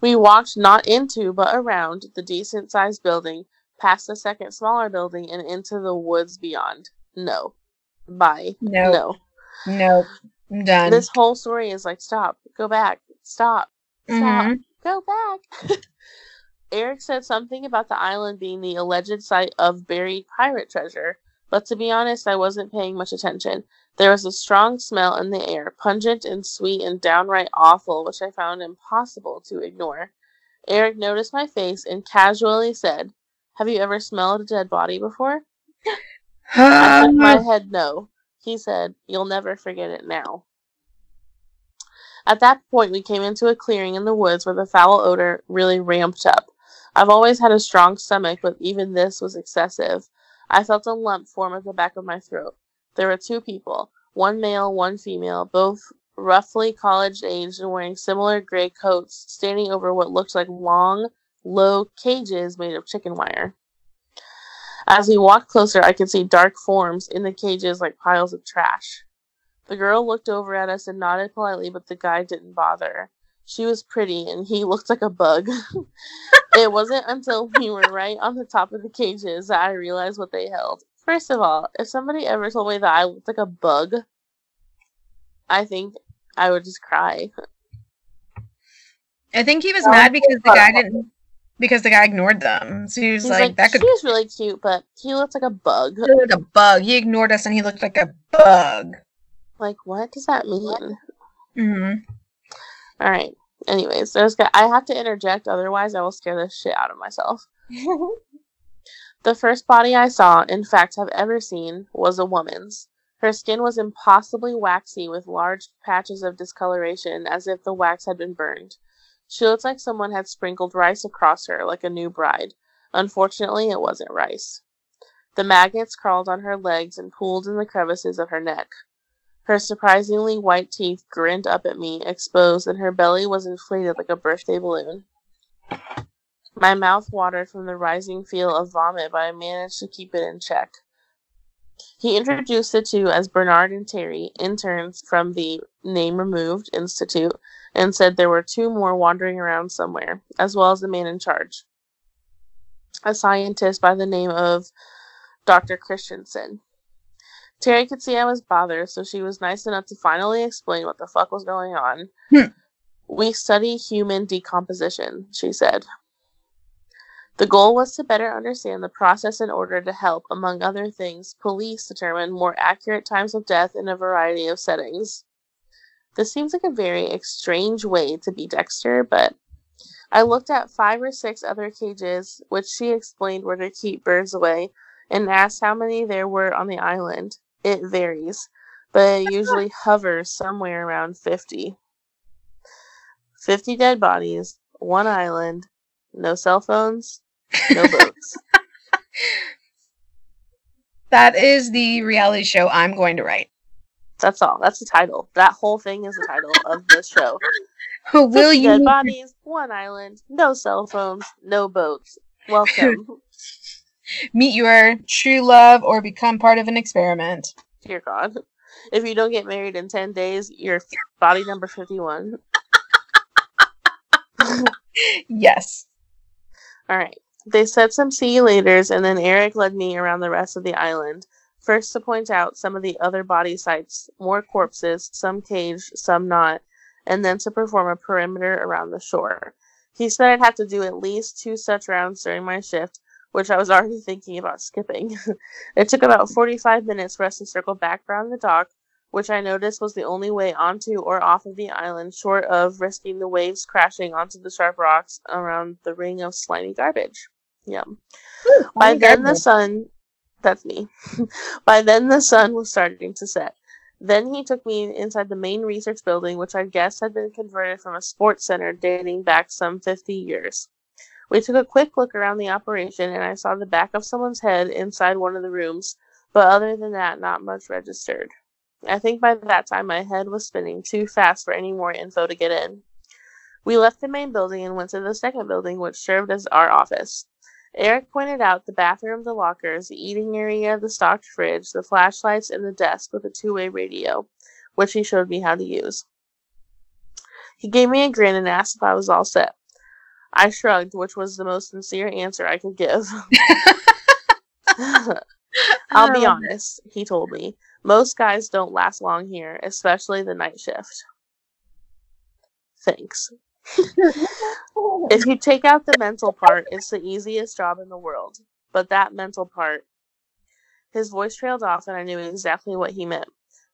We walked not into, but around the decent sized building, past the second smaller building, and into the woods beyond. No. Bye. no, No. no. I'm done. This whole story is like, stop, go back, stop, stop, Mhm. go back. Eric said something about the island being the alleged site of buried pirate treasure, but to be honest, I wasn't paying much attention. There was a strong smell in the air, pungent and sweet and downright awful, which I found impossible to ignore. Eric noticed my face and casually said, Have you ever smelled a dead body before? I shook my ah. head no. He said, You'll never forget it now. At that point, we came into a clearing in the woods where the foul odor really ramped up. I've always had a strong stomach, but even this was excessive. I felt a lump form at the back of my throat. There were two people, one male, one female, both roughly college aged and wearing similar gray coats, standing over what looked like long, low cages made of chicken wire. As we walked closer, I could see dark forms in the cages like piles of trash. The girl looked over at us and nodded politely, but the guy didn't bother. She was pretty, and he looked like a bug. it wasn't until we were right on the top of the cages that I realized what they held. First of all, if somebody ever told me that I looked like a bug, I think I would just cry. I think he was mad because the guy didn't because the guy ignored them. So he was He's like, like, that she could was really cute, but he looked like a bug. he looked like a bug. He ignored us and he looked like a bug. Like, what does that mean? hmm All right. Anyways, there's I have to interject, otherwise I will scare the shit out of myself. The first body I saw, in fact have ever seen, was a woman's. Her skin was impossibly waxy with large patches of discoloration as if the wax had been burned. She looked like someone had sprinkled rice across her, like a new bride. Unfortunately, it wasn't rice. The maggots crawled on her legs and pooled in the crevices of her neck. Her surprisingly white teeth grinned up at me, exposed, and her belly was inflated like a birthday balloon. My mouth watered from the rising feel of vomit, but I managed to keep it in check. He introduced the two as Bernard and Terry, interns from the Name Removed Institute, and said there were two more wandering around somewhere, as well as the man in charge, a scientist by the name of Dr. Christensen. Terry could see I was bothered, so she was nice enough to finally explain what the fuck was going on. Hmm. We study human decomposition, she said. The goal was to better understand the process in order to help, among other things, police determine more accurate times of death in a variety of settings. This seems like a very strange way to be Dexter, but I looked at five or six other cages, which she explained were to keep birds away, and asked how many there were on the island. It varies, but it usually hovers somewhere around 50. 50 dead bodies, one island, no cell phones, no boats. That is the reality show I'm going to write. That's all. That's the title. That whole thing is the title of this show. Will 50 you dead bodies, one island, no cell phones, no boats. Welcome, meet your true love or become part of an experiment? dear God. If you don't get married in 10 days, you're body number 51. Yes. All right. They said some see you laters, and then Eric led me around the rest of the island. First, to point out some of the other body sites, more corpses, some caged, some not, and then to perform a perimeter around the shore. He said I'd have to do at least two such rounds during my shift, which I was already thinking about skipping. it took about 45 minutes for us to circle back around the dock, which I noticed was the only way onto or off of the island, short of risking the waves crashing onto the sharp rocks around the ring of slimy garbage. Yeah. Yum. By then the sun that's me. By then the sun was starting to set. Then he took me inside the main research building, which I guess had been converted from a sports center dating back some 50 years. We took a quick look around the operation, and I saw the back of someone's head inside one of the rooms, but other than that, not much registered. I think by that time my head was spinning too fast for any more info to get in. We left the main building and went to the second building, which served as our office. Eric pointed out the bathroom, the lockers, the eating area, the stocked fridge, the flashlights, and the desk with a two way radio, which he showed me how to use. He gave me a grin and asked if I was all set. I shrugged, which was the most sincere answer I could give. I'll be Um, honest, he told me. Most guys don't last long here, especially the night shift. Thanks. If you take out the mental part, it's the easiest job in the world. But that mental part. His voice trailed off, and I knew exactly what he meant.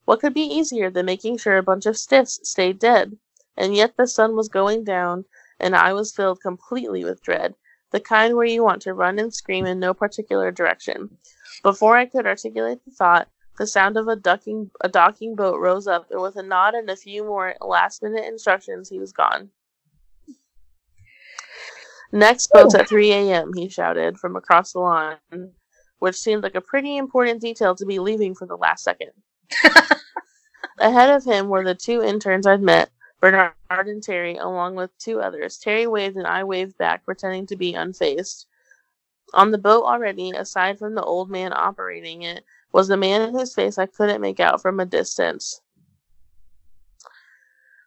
What could be easier than making sure a bunch of stiffs stayed dead? And yet the sun was going down, and I was filled completely with dread, the kind where you want to run and scream in no particular direction. Before I could articulate the thought, the sound of a ducking a docking boat rose up, and with a nod and a few more last minute instructions, he was gone. Next boat's at 3 a.m., he shouted from across the line, which seemed like a pretty important detail to be leaving for the last second. Ahead of him were the two interns I'd met, Bernard and Terry, along with two others. Terry waved and I waved back, pretending to be unfazed. On the boat already, aside from the old man operating it, was the man whose face I couldn't make out from a distance.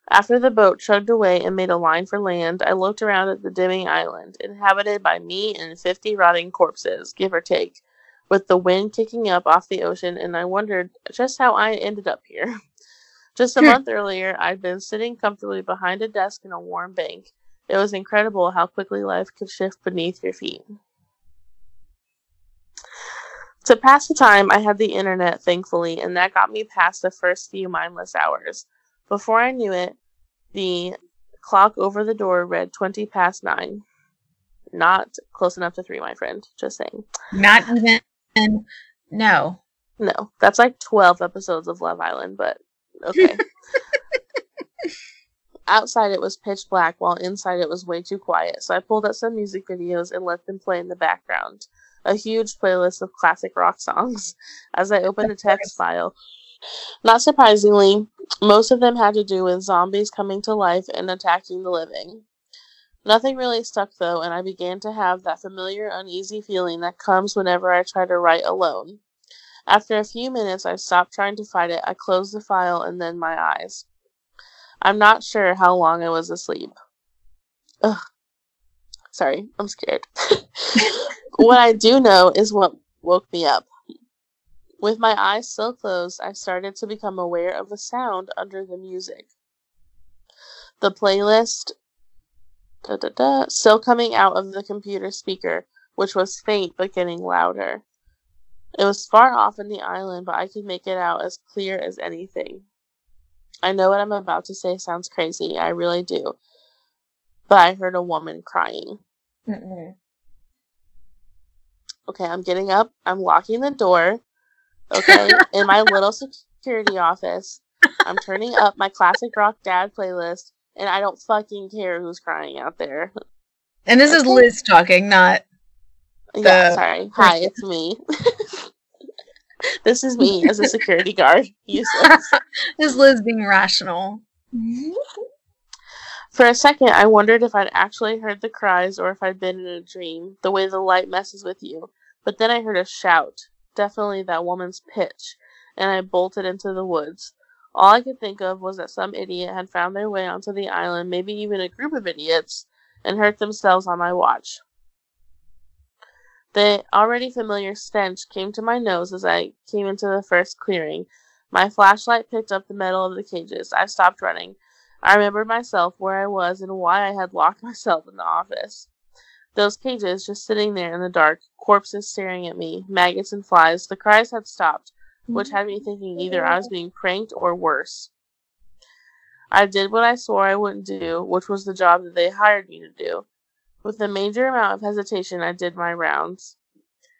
After the boat chugged away and made a line for land, I looked around at the dimming island, inhabited by me and fifty rotting corpses, give or take, with the wind kicking up off the ocean, and I wondered just how I ended up here. Just a Hmm. month earlier, I'd been sitting comfortably behind a desk in a warm bank. It was incredible how quickly life could shift beneath your feet. To pass the time, I had the internet, thankfully, and that got me past the first few mindless hours. Before I knew it, the clock over the door read 20 past 9. Not close enough to three, my friend. Just saying. Not even. No. No, that's like 12 episodes of Love Island, but okay. Outside it was pitch black, while inside it was way too quiet, so I pulled up some music videos and let them play in the background. A huge playlist of classic rock songs. As I opened a text file, not surprisingly, most of them had to do with zombies coming to life and attacking the living. Nothing really stuck though, and I began to have that familiar uneasy feeling that comes whenever I try to write alone. After a few minutes, I stopped trying to fight it. I closed the file and then my eyes. I'm not sure how long I was asleep. Ugh. Sorry, I'm scared. what I do know is what woke me up. With my eyes still closed, I started to become aware of a sound under the music. The playlist da, da, da, still coming out of the computer speaker, which was faint but getting louder. It was far off in the island, but I could make it out as clear as anything. I know what I'm about to say sounds crazy, I really do. But I heard a woman crying. Mm-mm. Okay, I'm getting up, I'm locking the door. Okay, in my little security office. I'm turning up my classic rock dad playlist, and I don't fucking care who's crying out there. And this is Liz talking, not. Yeah, The sorry. Hi, it's me. this is me as a security guard. Useless. This is Liz being rational. For a second, I wondered if I'd actually heard the cries or if I'd been in a dream, the way the light messes with you. But then I heard a shout, definitely that woman's pitch, and I bolted into the woods. All I could think of was that some idiot had found their way onto the island, maybe even a group of idiots, and hurt themselves on my watch. The already familiar stench came to my nose as I came into the first clearing. My flashlight picked up the metal of the cages. I stopped running. I remembered myself where I was and why I had locked myself in the office. Those cages just sitting there in the dark, corpses staring at me, maggots and flies. The cries had stopped, which had me thinking either I was being pranked or worse. I did what I swore I wouldn't do, which was the job that they hired me to do. With a major amount of hesitation, I did my rounds.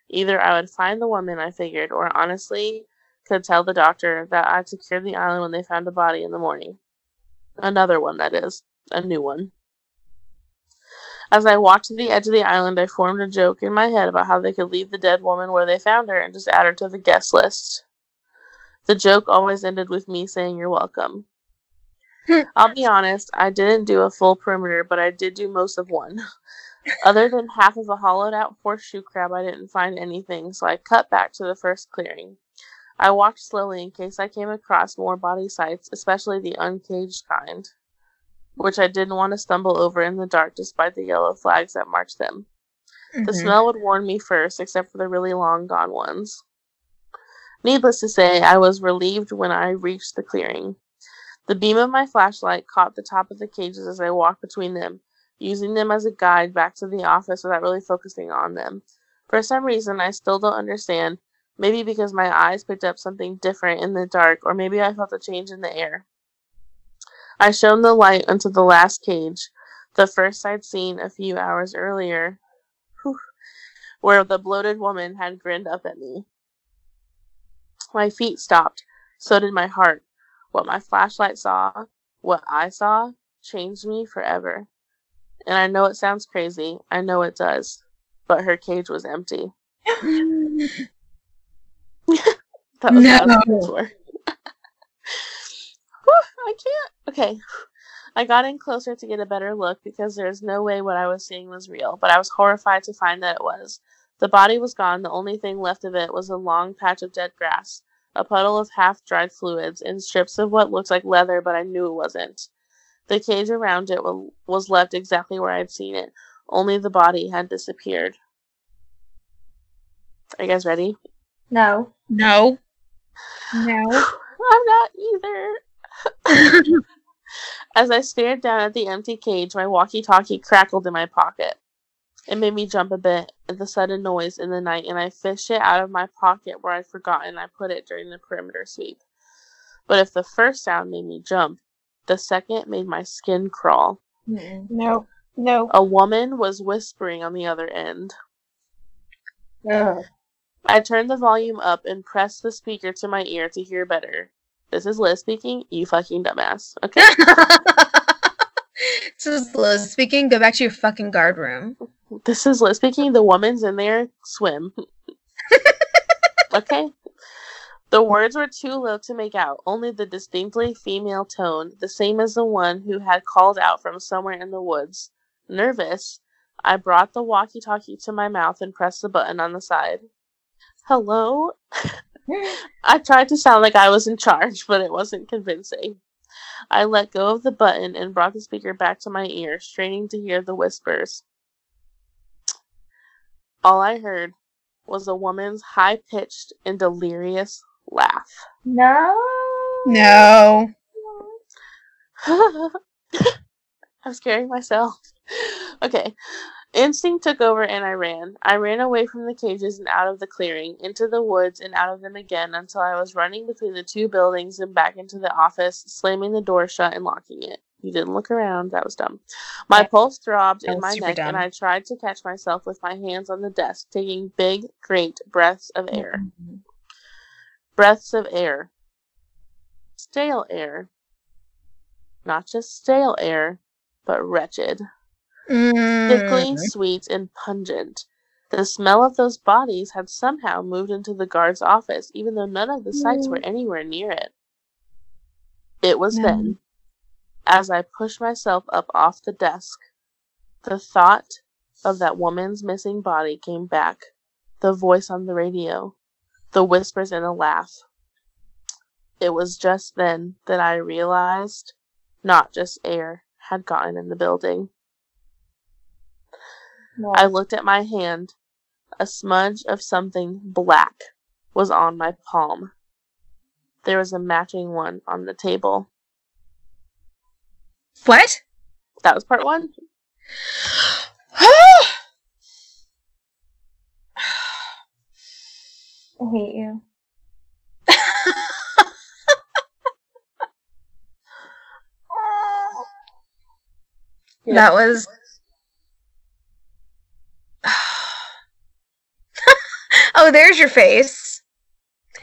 Either I would find the woman, I figured, or honestly could tell the doctor that I'd secured the island when they found the body in the morning. Another one, that is. A new one. As I walked to the edge of the island, I formed a joke in my head about how they could leave the dead woman where they found her and just add her to the guest list. The joke always ended with me saying, You're welcome. I'll be honest, I didn't do a full perimeter, but I did do most of one. Other than half of a hollowed out horseshoe crab, I didn't find anything, so I cut back to the first clearing. I walked slowly in case I came across more body sites, especially the uncaged kind, which I didn't want to stumble over in the dark despite the yellow flags that marked them. The Mhm. smell would warn me first, except for the really long gone ones. Needless to say, I was relieved when I reached the clearing. The beam of my flashlight caught the top of the cages as I walked between them, using them as a guide back to the office without really focusing on them. For some reason, I still don't understand. Maybe because my eyes picked up something different in the dark, or maybe I felt a change in the air. I shone the light onto the last cage, the first I'd seen a few hours earlier, where the bloated woman had grinned up at me. My feet stopped, so did my heart. What my flashlight saw, what I saw, changed me forever. And I know it sounds crazy, I know it does, but her cage was empty. That was what I was looking No. I can't. Okay. I got in closer to get a better look because there's no way what I was seeing was real, but I was horrified to find that it was. The body was gone, the only thing left of it was a long patch of dead grass, a puddle of half dried fluids, and strips of what looked like leather, but I knew it wasn't. The cage around it was left exactly where I'd seen it, only the body had disappeared. Are you guys ready? No. No. No. I'm not either. As I stared down at the empty cage, my walkie talkie crackled in my pocket. It made me jump a bit at the sudden noise in the night, and I fished it out of my pocket where I'd forgotten I put it during the perimeter sweep. But if the first sound made me jump, the second made my skin crawl. Mm-mm. no. No. A woman was whispering on the other end. Ugh. I turned the volume up and pressed the speaker to my ear to hear better. This is Liz speaking, you fucking dumbass. Okay? this is Liz speaking. Go back to your fucking guard room. this is Liz speaking. The woman's in there. Swim. okay? The words were too low to make out, only the distinctly female tone, the same as the one who had called out from somewhere in the woods. Nervous, I brought the walkie talkie to my mouth and pressed the button on the side. Hello? I tried to sound like I was in charge, but it wasn't convincing. I let go of the button and brought the speaker back to my ear, straining to hear the whispers. All I heard was a woman's high pitched and delirious laugh. No. No. I'm scaring myself. Okay. Instinct took over and I ran. I ran away from the cages and out of the clearing, into the woods and out of them again until I was running between the two buildings and back into the office, slamming the door shut and locking it. You didn't look around. That was dumb. My pulse throbbed in my neck, dumb. and I tried to catch myself with my hands on the desk, taking big, great breaths of air. Breaths of air. Stale air. Not just stale air, but wretched. Thickly Mm. sweet and pungent. The smell of those bodies had somehow moved into the guard's office, even though none of the sights were anywhere near it. It was No. then, as I pushed myself up off the desk, the thought of that woman's missing body came back. The voice on the radio, the whispers and a laugh. It was just then that I realized not just air had gotten in the building. I looked at my hand. A smudge of something black was on my palm. There was a matching one on the table. What? That was part one. I hate you. That was. There's your face.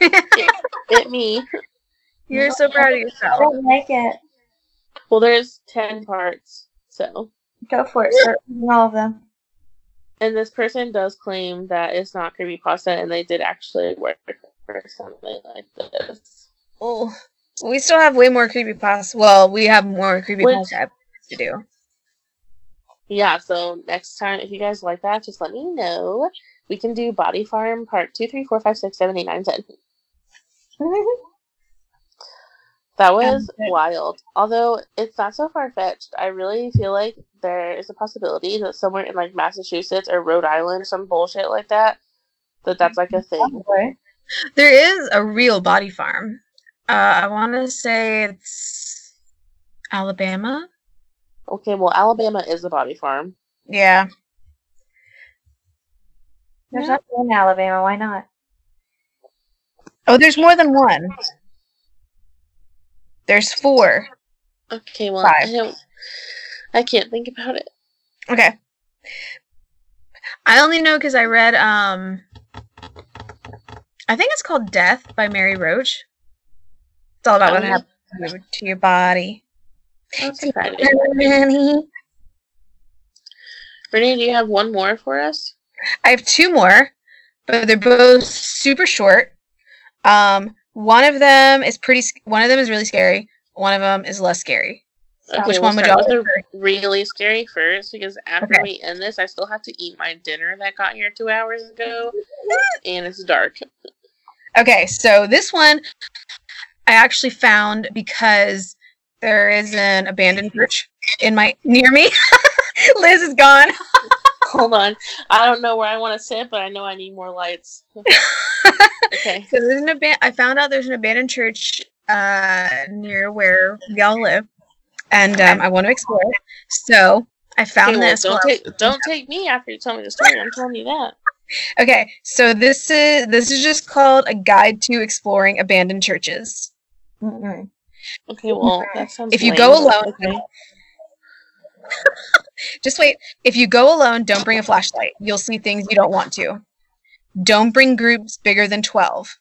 It me. You're so proud of yourself. I yourself. don't like it. Well, there's ten parts. So, Go for it. Start reading all of them. and this person does claim that it's not creepy pasta, and they did actually work for something like this. Oh, we still have way more creepy pasta. Well, we have more creepy pasta to do. Yeah, so next time, if you guys like that, just let me know. We can do Body Farm Part 2, 3, 4, 5, 6, 7, 8, 9, 10. That was wild. Although it's not so far fetched, I really feel like there is a possibility that somewhere in like Massachusetts or Rhode Island, or some bullshit like that, that that's like a thing. There is a real body farm. Uh, I want to say it's Alabama. Okay, well, Alabama is a body farm. Yeah. There's nothing in Alabama. Why not? Oh, there's more than one. There's four. Okay, well, Five. I don't. I can't think about it. Okay. I only know because I read um I think it's called Death by Mary Roach. It's all about what Oh. happens to your body. That's exciting. Brittany, do you have one more for us? I have two more, but they're both super short. Um, one of them is pretty. One of them is really scary. One of them is less scary. Okay, Which we'll one would y'all with really scary first because after Okay. we end this, I still have to eat my dinner that got here two hours ago, and it's dark. Okay, so this one I actually found because there is an abandoned church in my near me. Liz is gone. Hold on, I don't know where I want to sit, but I know I need more lights. okay, So there's an aban- I found out there's an abandoned church uh, near where we all live, and um, I want to explore it. So I found Okay, well, this. don't take don't take me after you tell me the story. I'm telling you that. Okay, so this is this is just called a guide to exploring abandoned churches. Mm-mm. Okay, well that sounds. If you go alone- okay. Just wait. If you go alone, don't bring a flashlight. You'll see things you don't want to. Don't bring groups bigger than 12.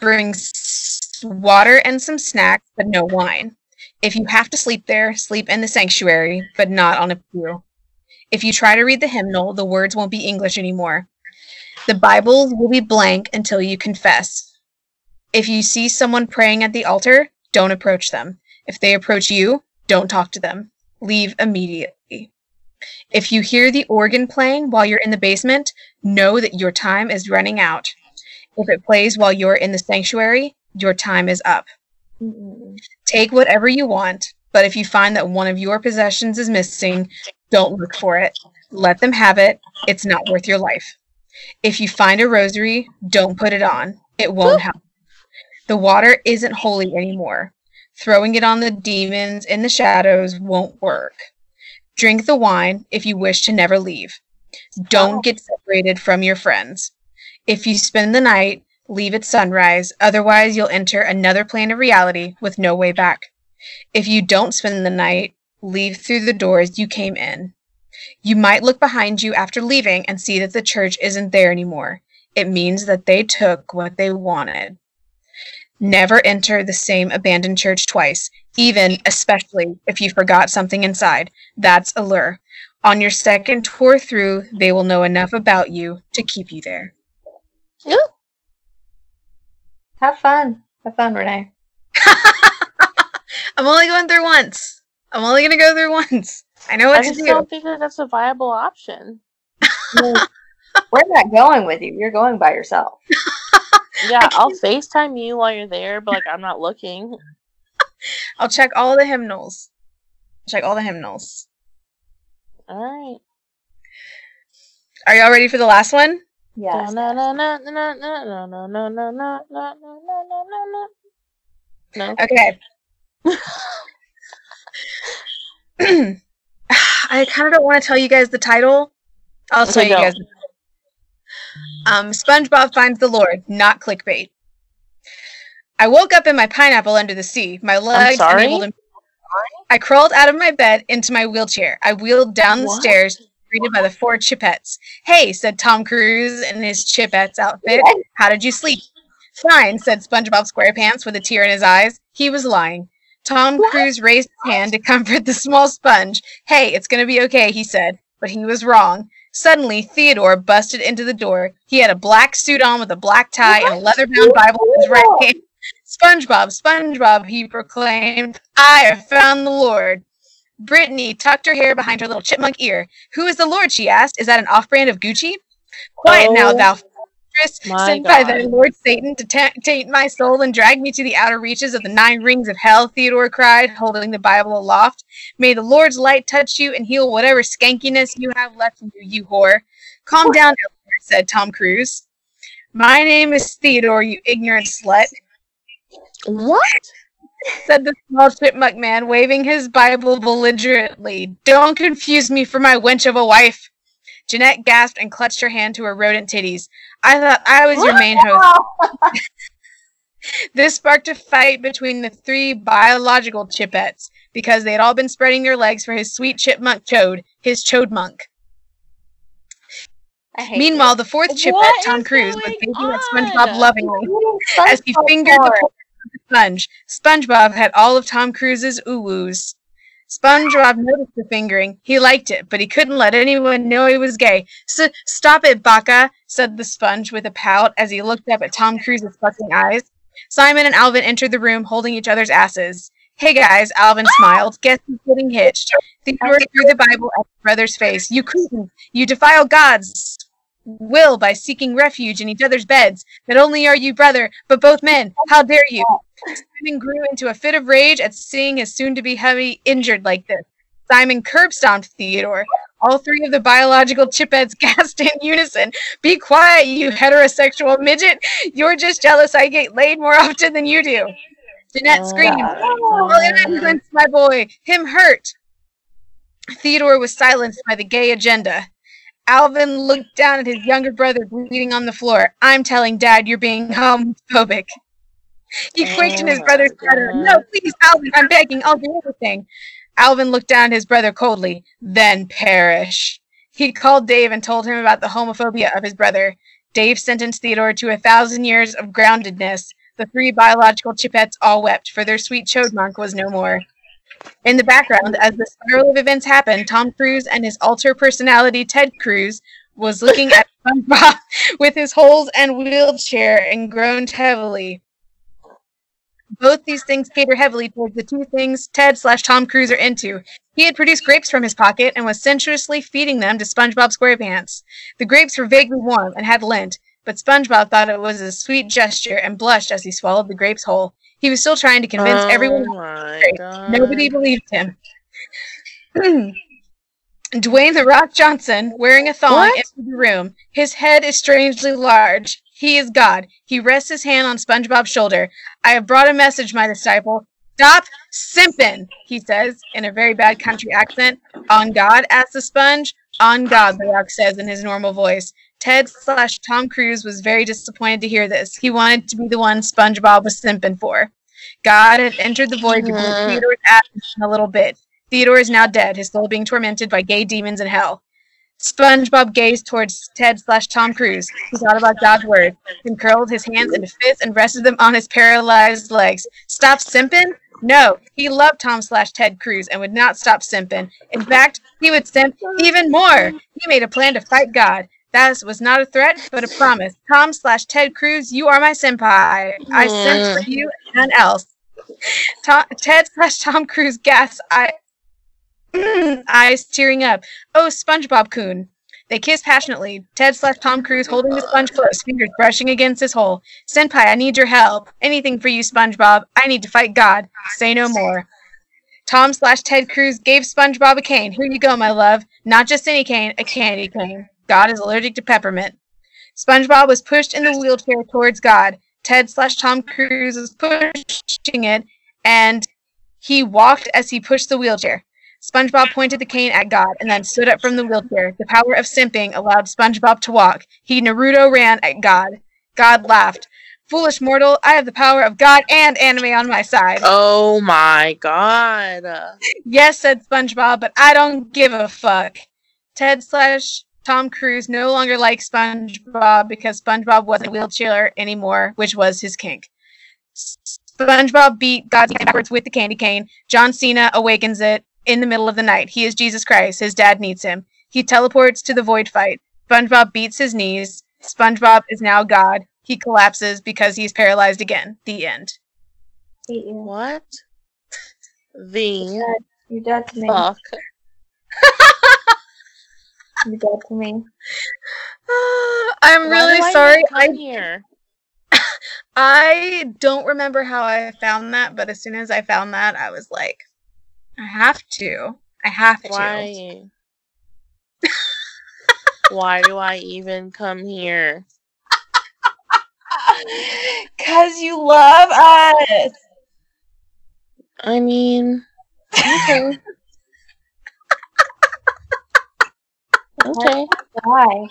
Bring water and some snacks, but no wine. If you have to sleep there, sleep in the sanctuary, but not on a pew. If you try to read the hymnal, the words won't be English anymore. The Bibles will be blank until you confess. If you see someone praying at the altar, don't approach them. If they approach you, don't talk to them. Leave immediately. If you hear the organ playing while you're in the basement, know that your time is running out. If it plays while you're in the sanctuary, your time is up. Take whatever you want, but if you find that one of your possessions is missing, don't look for it. Let them have it. It's not worth your life. If you find a rosary, don't put it on. It won't help. The water isn't holy anymore. Throwing it on the demons in the shadows won't work. Drink the wine if you wish to never leave. Don't get separated from your friends. If you spend the night, leave at sunrise, otherwise, you'll enter another plane of reality with no way back. If you don't spend the night, leave through the doors you came in. You might look behind you after leaving and see that the church isn't there anymore. It means that they took what they wanted. Never enter the same abandoned church twice, even, especially, if you forgot something inside. That's a lure. On your second tour through, they will know enough about you to keep you there. Ooh. Have fun. Have fun, Renee. I'm only going through once. I'm only going to go through once. I know I what to just do. don't think that that's a viable option. We're not going with you. You're going by yourself. Yeah, I'll FaceTime you while you're there, but like I'm not looking. I'll check all the hymnals. Check all the hymnals. All right. Are y'all ready for the last one? Yeah. No. Okay. I kind of don't want to tell you guys the title. I'll tell you guys the um, SpongeBob finds the Lord, not clickbait. I woke up in my pineapple under the sea. My legs enabled him. I crawled out of my bed into my wheelchair. I wheeled down the What? stairs, greeted by the four Chipettes. Hey, said Tom Cruise in his Chipettes outfit. How did you sleep? Fine, said SpongeBob SquarePants with a tear in his eyes. He was lying. Tom Cruise raised his hand to comfort the small sponge. Hey, it's gonna be okay, he said. But he was wrong. Suddenly, Theodore busted into the door. He had a black suit on with a black tie and a leather-bound Bible in his right hand. SpongeBob, SpongeBob, he proclaimed, I have found the Lord. Brittany tucked her hair behind her little chipmunk ear. Who is the Lord? she asked. Is that an off-brand of Gucci? Quiet now, Oh, thou fortress, my sent by the Lord Satan to ta- taint my soul and drag me to the outer reaches of the nine rings of hell, Theodore cried, holding the Bible aloft. May the Lord's light touch you and heal whatever skankiness you have left in you, you whore. Calm down, Eleanor, said Tom Cruise. My name is Theodore, you ignorant slut, What? said the small chipmunk man, waving his Bible belligerently. Don't confuse me for my wench of a wife. Jeanette gasped and clutched her hand to her rodent titties. I thought I was your main host. This sparked a fight between the three biological chipettes because they had all been spreading their legs for his sweet chipmunk chode, his. I hate Meanwhile, the fourth chipette, What Tom Cruise, was going baking at? SpongeBob lovingly as he fingered the the sponge. SpongeBob had all of Tom Cruise's ooh-woos. SpongeBob noticed the fingering. He liked it, but he couldn't let anyone know he was gay. S- stop it, Baka, said the sponge with a pout as he looked up at Tom Cruise's fucking eyes. Simon and Alvin entered the room holding each other's asses. Hey guys, Alvin smiled. Guess who's getting hitched? The Theodore threw the Bible at his brother's face. You couldn't. You defile God's will by seeking refuge in each other's beds. Not only are you brother, but both men. How dare you? Simon grew into a fit of rage at seeing his soon-to-be hubby injured like this. Simon curb stomped Theodore. All three of the biological chipettes gasped in unison. Be quiet, you heterosexual midget. You're just jealous I get laid more often than you do. Jeanette oh, screamed. Oh, my boy. Him hurt. Theodore was silenced by the gay agenda. Alvin looked down at his younger brother bleeding on the floor. I'm telling Dad you're being homophobic. He quaked in his Oh brother's shadow. No, please, Alvin, I'm begging. I'll do everything. Alvin looked down at his brother coldly. Then perish. He called Dave and told him about the homophobia of his brother. Dave sentenced Theodore to a thousand years of groundedness. The three biological chipettes all wept, for their sweet chode was no more. In the background, as the spiral of events happened, Tom Cruise and his alter personality Ted Cruz was looking at SpongeBob with his holes and wheelchair and groaned heavily. Both these things cater heavily towards the two things Ted slash Tom Cruise are into. He had produced grapes from his pocket and was sensuously feeding them to SpongeBob SquarePants. The grapes were vaguely warm and had lint, but SpongeBob thought it was a sweet gesture and blushed as he swallowed the grapes whole. He was still trying to convince oh everyone. Nobody believed him. Dwayne the Rock Johnson, wearing a thong, What? entered the room. His head is strangely large. He is God. He rests his hand on SpongeBob's shoulder. I have brought a message, my disciple. Stop simping, he says in a very bad country accent. On God, asks the sponge. On God, the rock says in his normal voice. Ted slash Tom Cruise was very disappointed to hear this. He wanted to be the one SpongeBob was simping for. God had entered the void to Mhm. Theodore's ashes in a little bit. Theodore is now dead, his soul being tormented by gay demons in hell. SpongeBob gazed towards Ted slash Tom Cruise. He thought about God's words, then curled his hands into fists and rested them on his paralyzed legs. Stop simping? No, he loved Tom slash Ted Cruz and would not stop simping. In fact, he would simp even more. He made a plan to fight God. That was not a threat, but a promise. Tom slash Ted Cruz, you are my senpai. I sent for you and else. Tom, Ted slash Tom Cruise gasps, I, mm, eyes tearing up. Oh, SpongeBob kun. They kiss passionately. Ted slash Tom Cruise holding the sponge close, fingers brushing against his hole. Senpai, I need your help. Anything for you, SpongeBob. I need to fight God. Say no more. Tom slash Ted Cruz gave SpongeBob a cane. Here you go, my love. Not just any cane, a candy cane. God is allergic to peppermint. SpongeBob was pushed in the wheelchair towards God. Ted slash Tom Cruise was pushing it, and he walked as he pushed the wheelchair. SpongeBob pointed the cane at God and then stood up from the wheelchair. The power of simping allowed SpongeBob to walk. He Naruto ran at God. God laughed. Foolish mortal, I have the power of God and anime on my side. Oh my god. Yes, said SpongeBob, but I don't give a fuck. Ted slash Tom Cruise no longer likes SpongeBob because SpongeBob wasn't a wheelchair anymore, which was his kink. SpongeBob beat God backwards with the candy cane. John Cena awakens it in the middle of the night. He is Jesus Christ. His dad needs him. He teleports to the void fight. SpongeBob beats his knees. SpongeBob is now God. He collapses because he's paralyzed again. The end. What? The You're dead to me. fuck? You're dead to me. I'm Why really sorry. I come here. I don't remember how I found that, but as soon as I found that, I was like, I have to. I have to. Why? Why do I even come here? Cause you love us. I mean, okay. Okay. Why?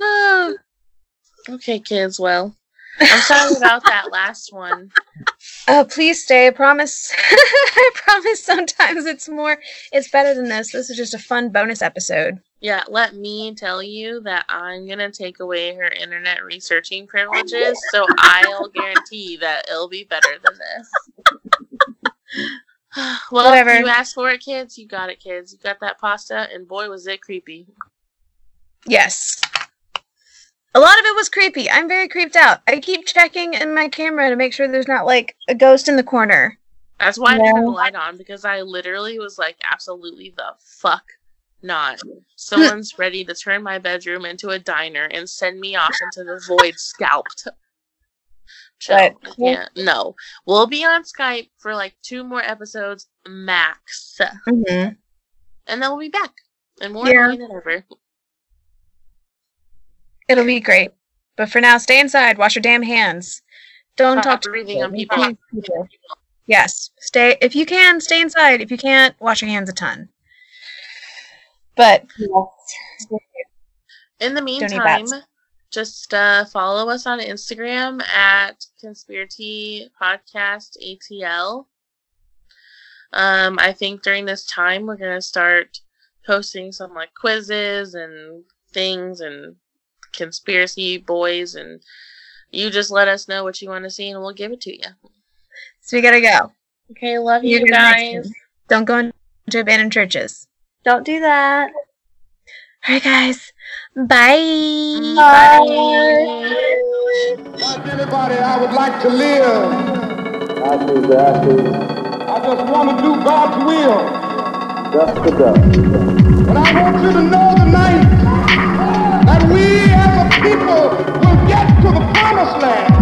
Okay, kids. Well, I'm sorry about that last one. Oh, please stay. I promise. I promise. Sometimes it's more. It's better than this. This is just a fun bonus episode. Yeah, let me tell you that I'm gonna take away her internet researching privileges, so I'll guarantee that it'll be better than this. well, Whatever. you asked for it, kids. You got it, kids. You got that pasta, and boy, was it creepy. Yes. A lot of it was creepy. I'm very creeped out. I keep checking in my camera to make sure there's not like a ghost in the corner. That's why I didn't the light on because I literally was like, absolutely the fuck not. Someone's ready to turn my bedroom into a diner and send me off into the void scalped. Chill. But- can't. No. We'll be on Skype for like two more episodes max. Mm-hmm. And then we'll be back. And more Yeah. than ever. It'll be great. But for now, stay inside. Wash your damn hands. Don't Stop talk to breathing on people. people. People. Yes. Stay if you can, stay inside. If you can't, wash your hands a ton. But In the meantime. Just uh, follow us on Instagram at ConspiraTea Podcast ATL. Um, I think during this time we're gonna start posting some like quizzes and things and conspiracy boys and you just let us know what you want to see and we'll give it to you. So we gotta go. Okay, love You you guys. Don't go into abandoned churches. Don't do that. All right, guys. Bye. Bye. Like anybody, I would like to live. I I. I just want to do God's will. And I want you to know tonight that we as a people will get to the promised land.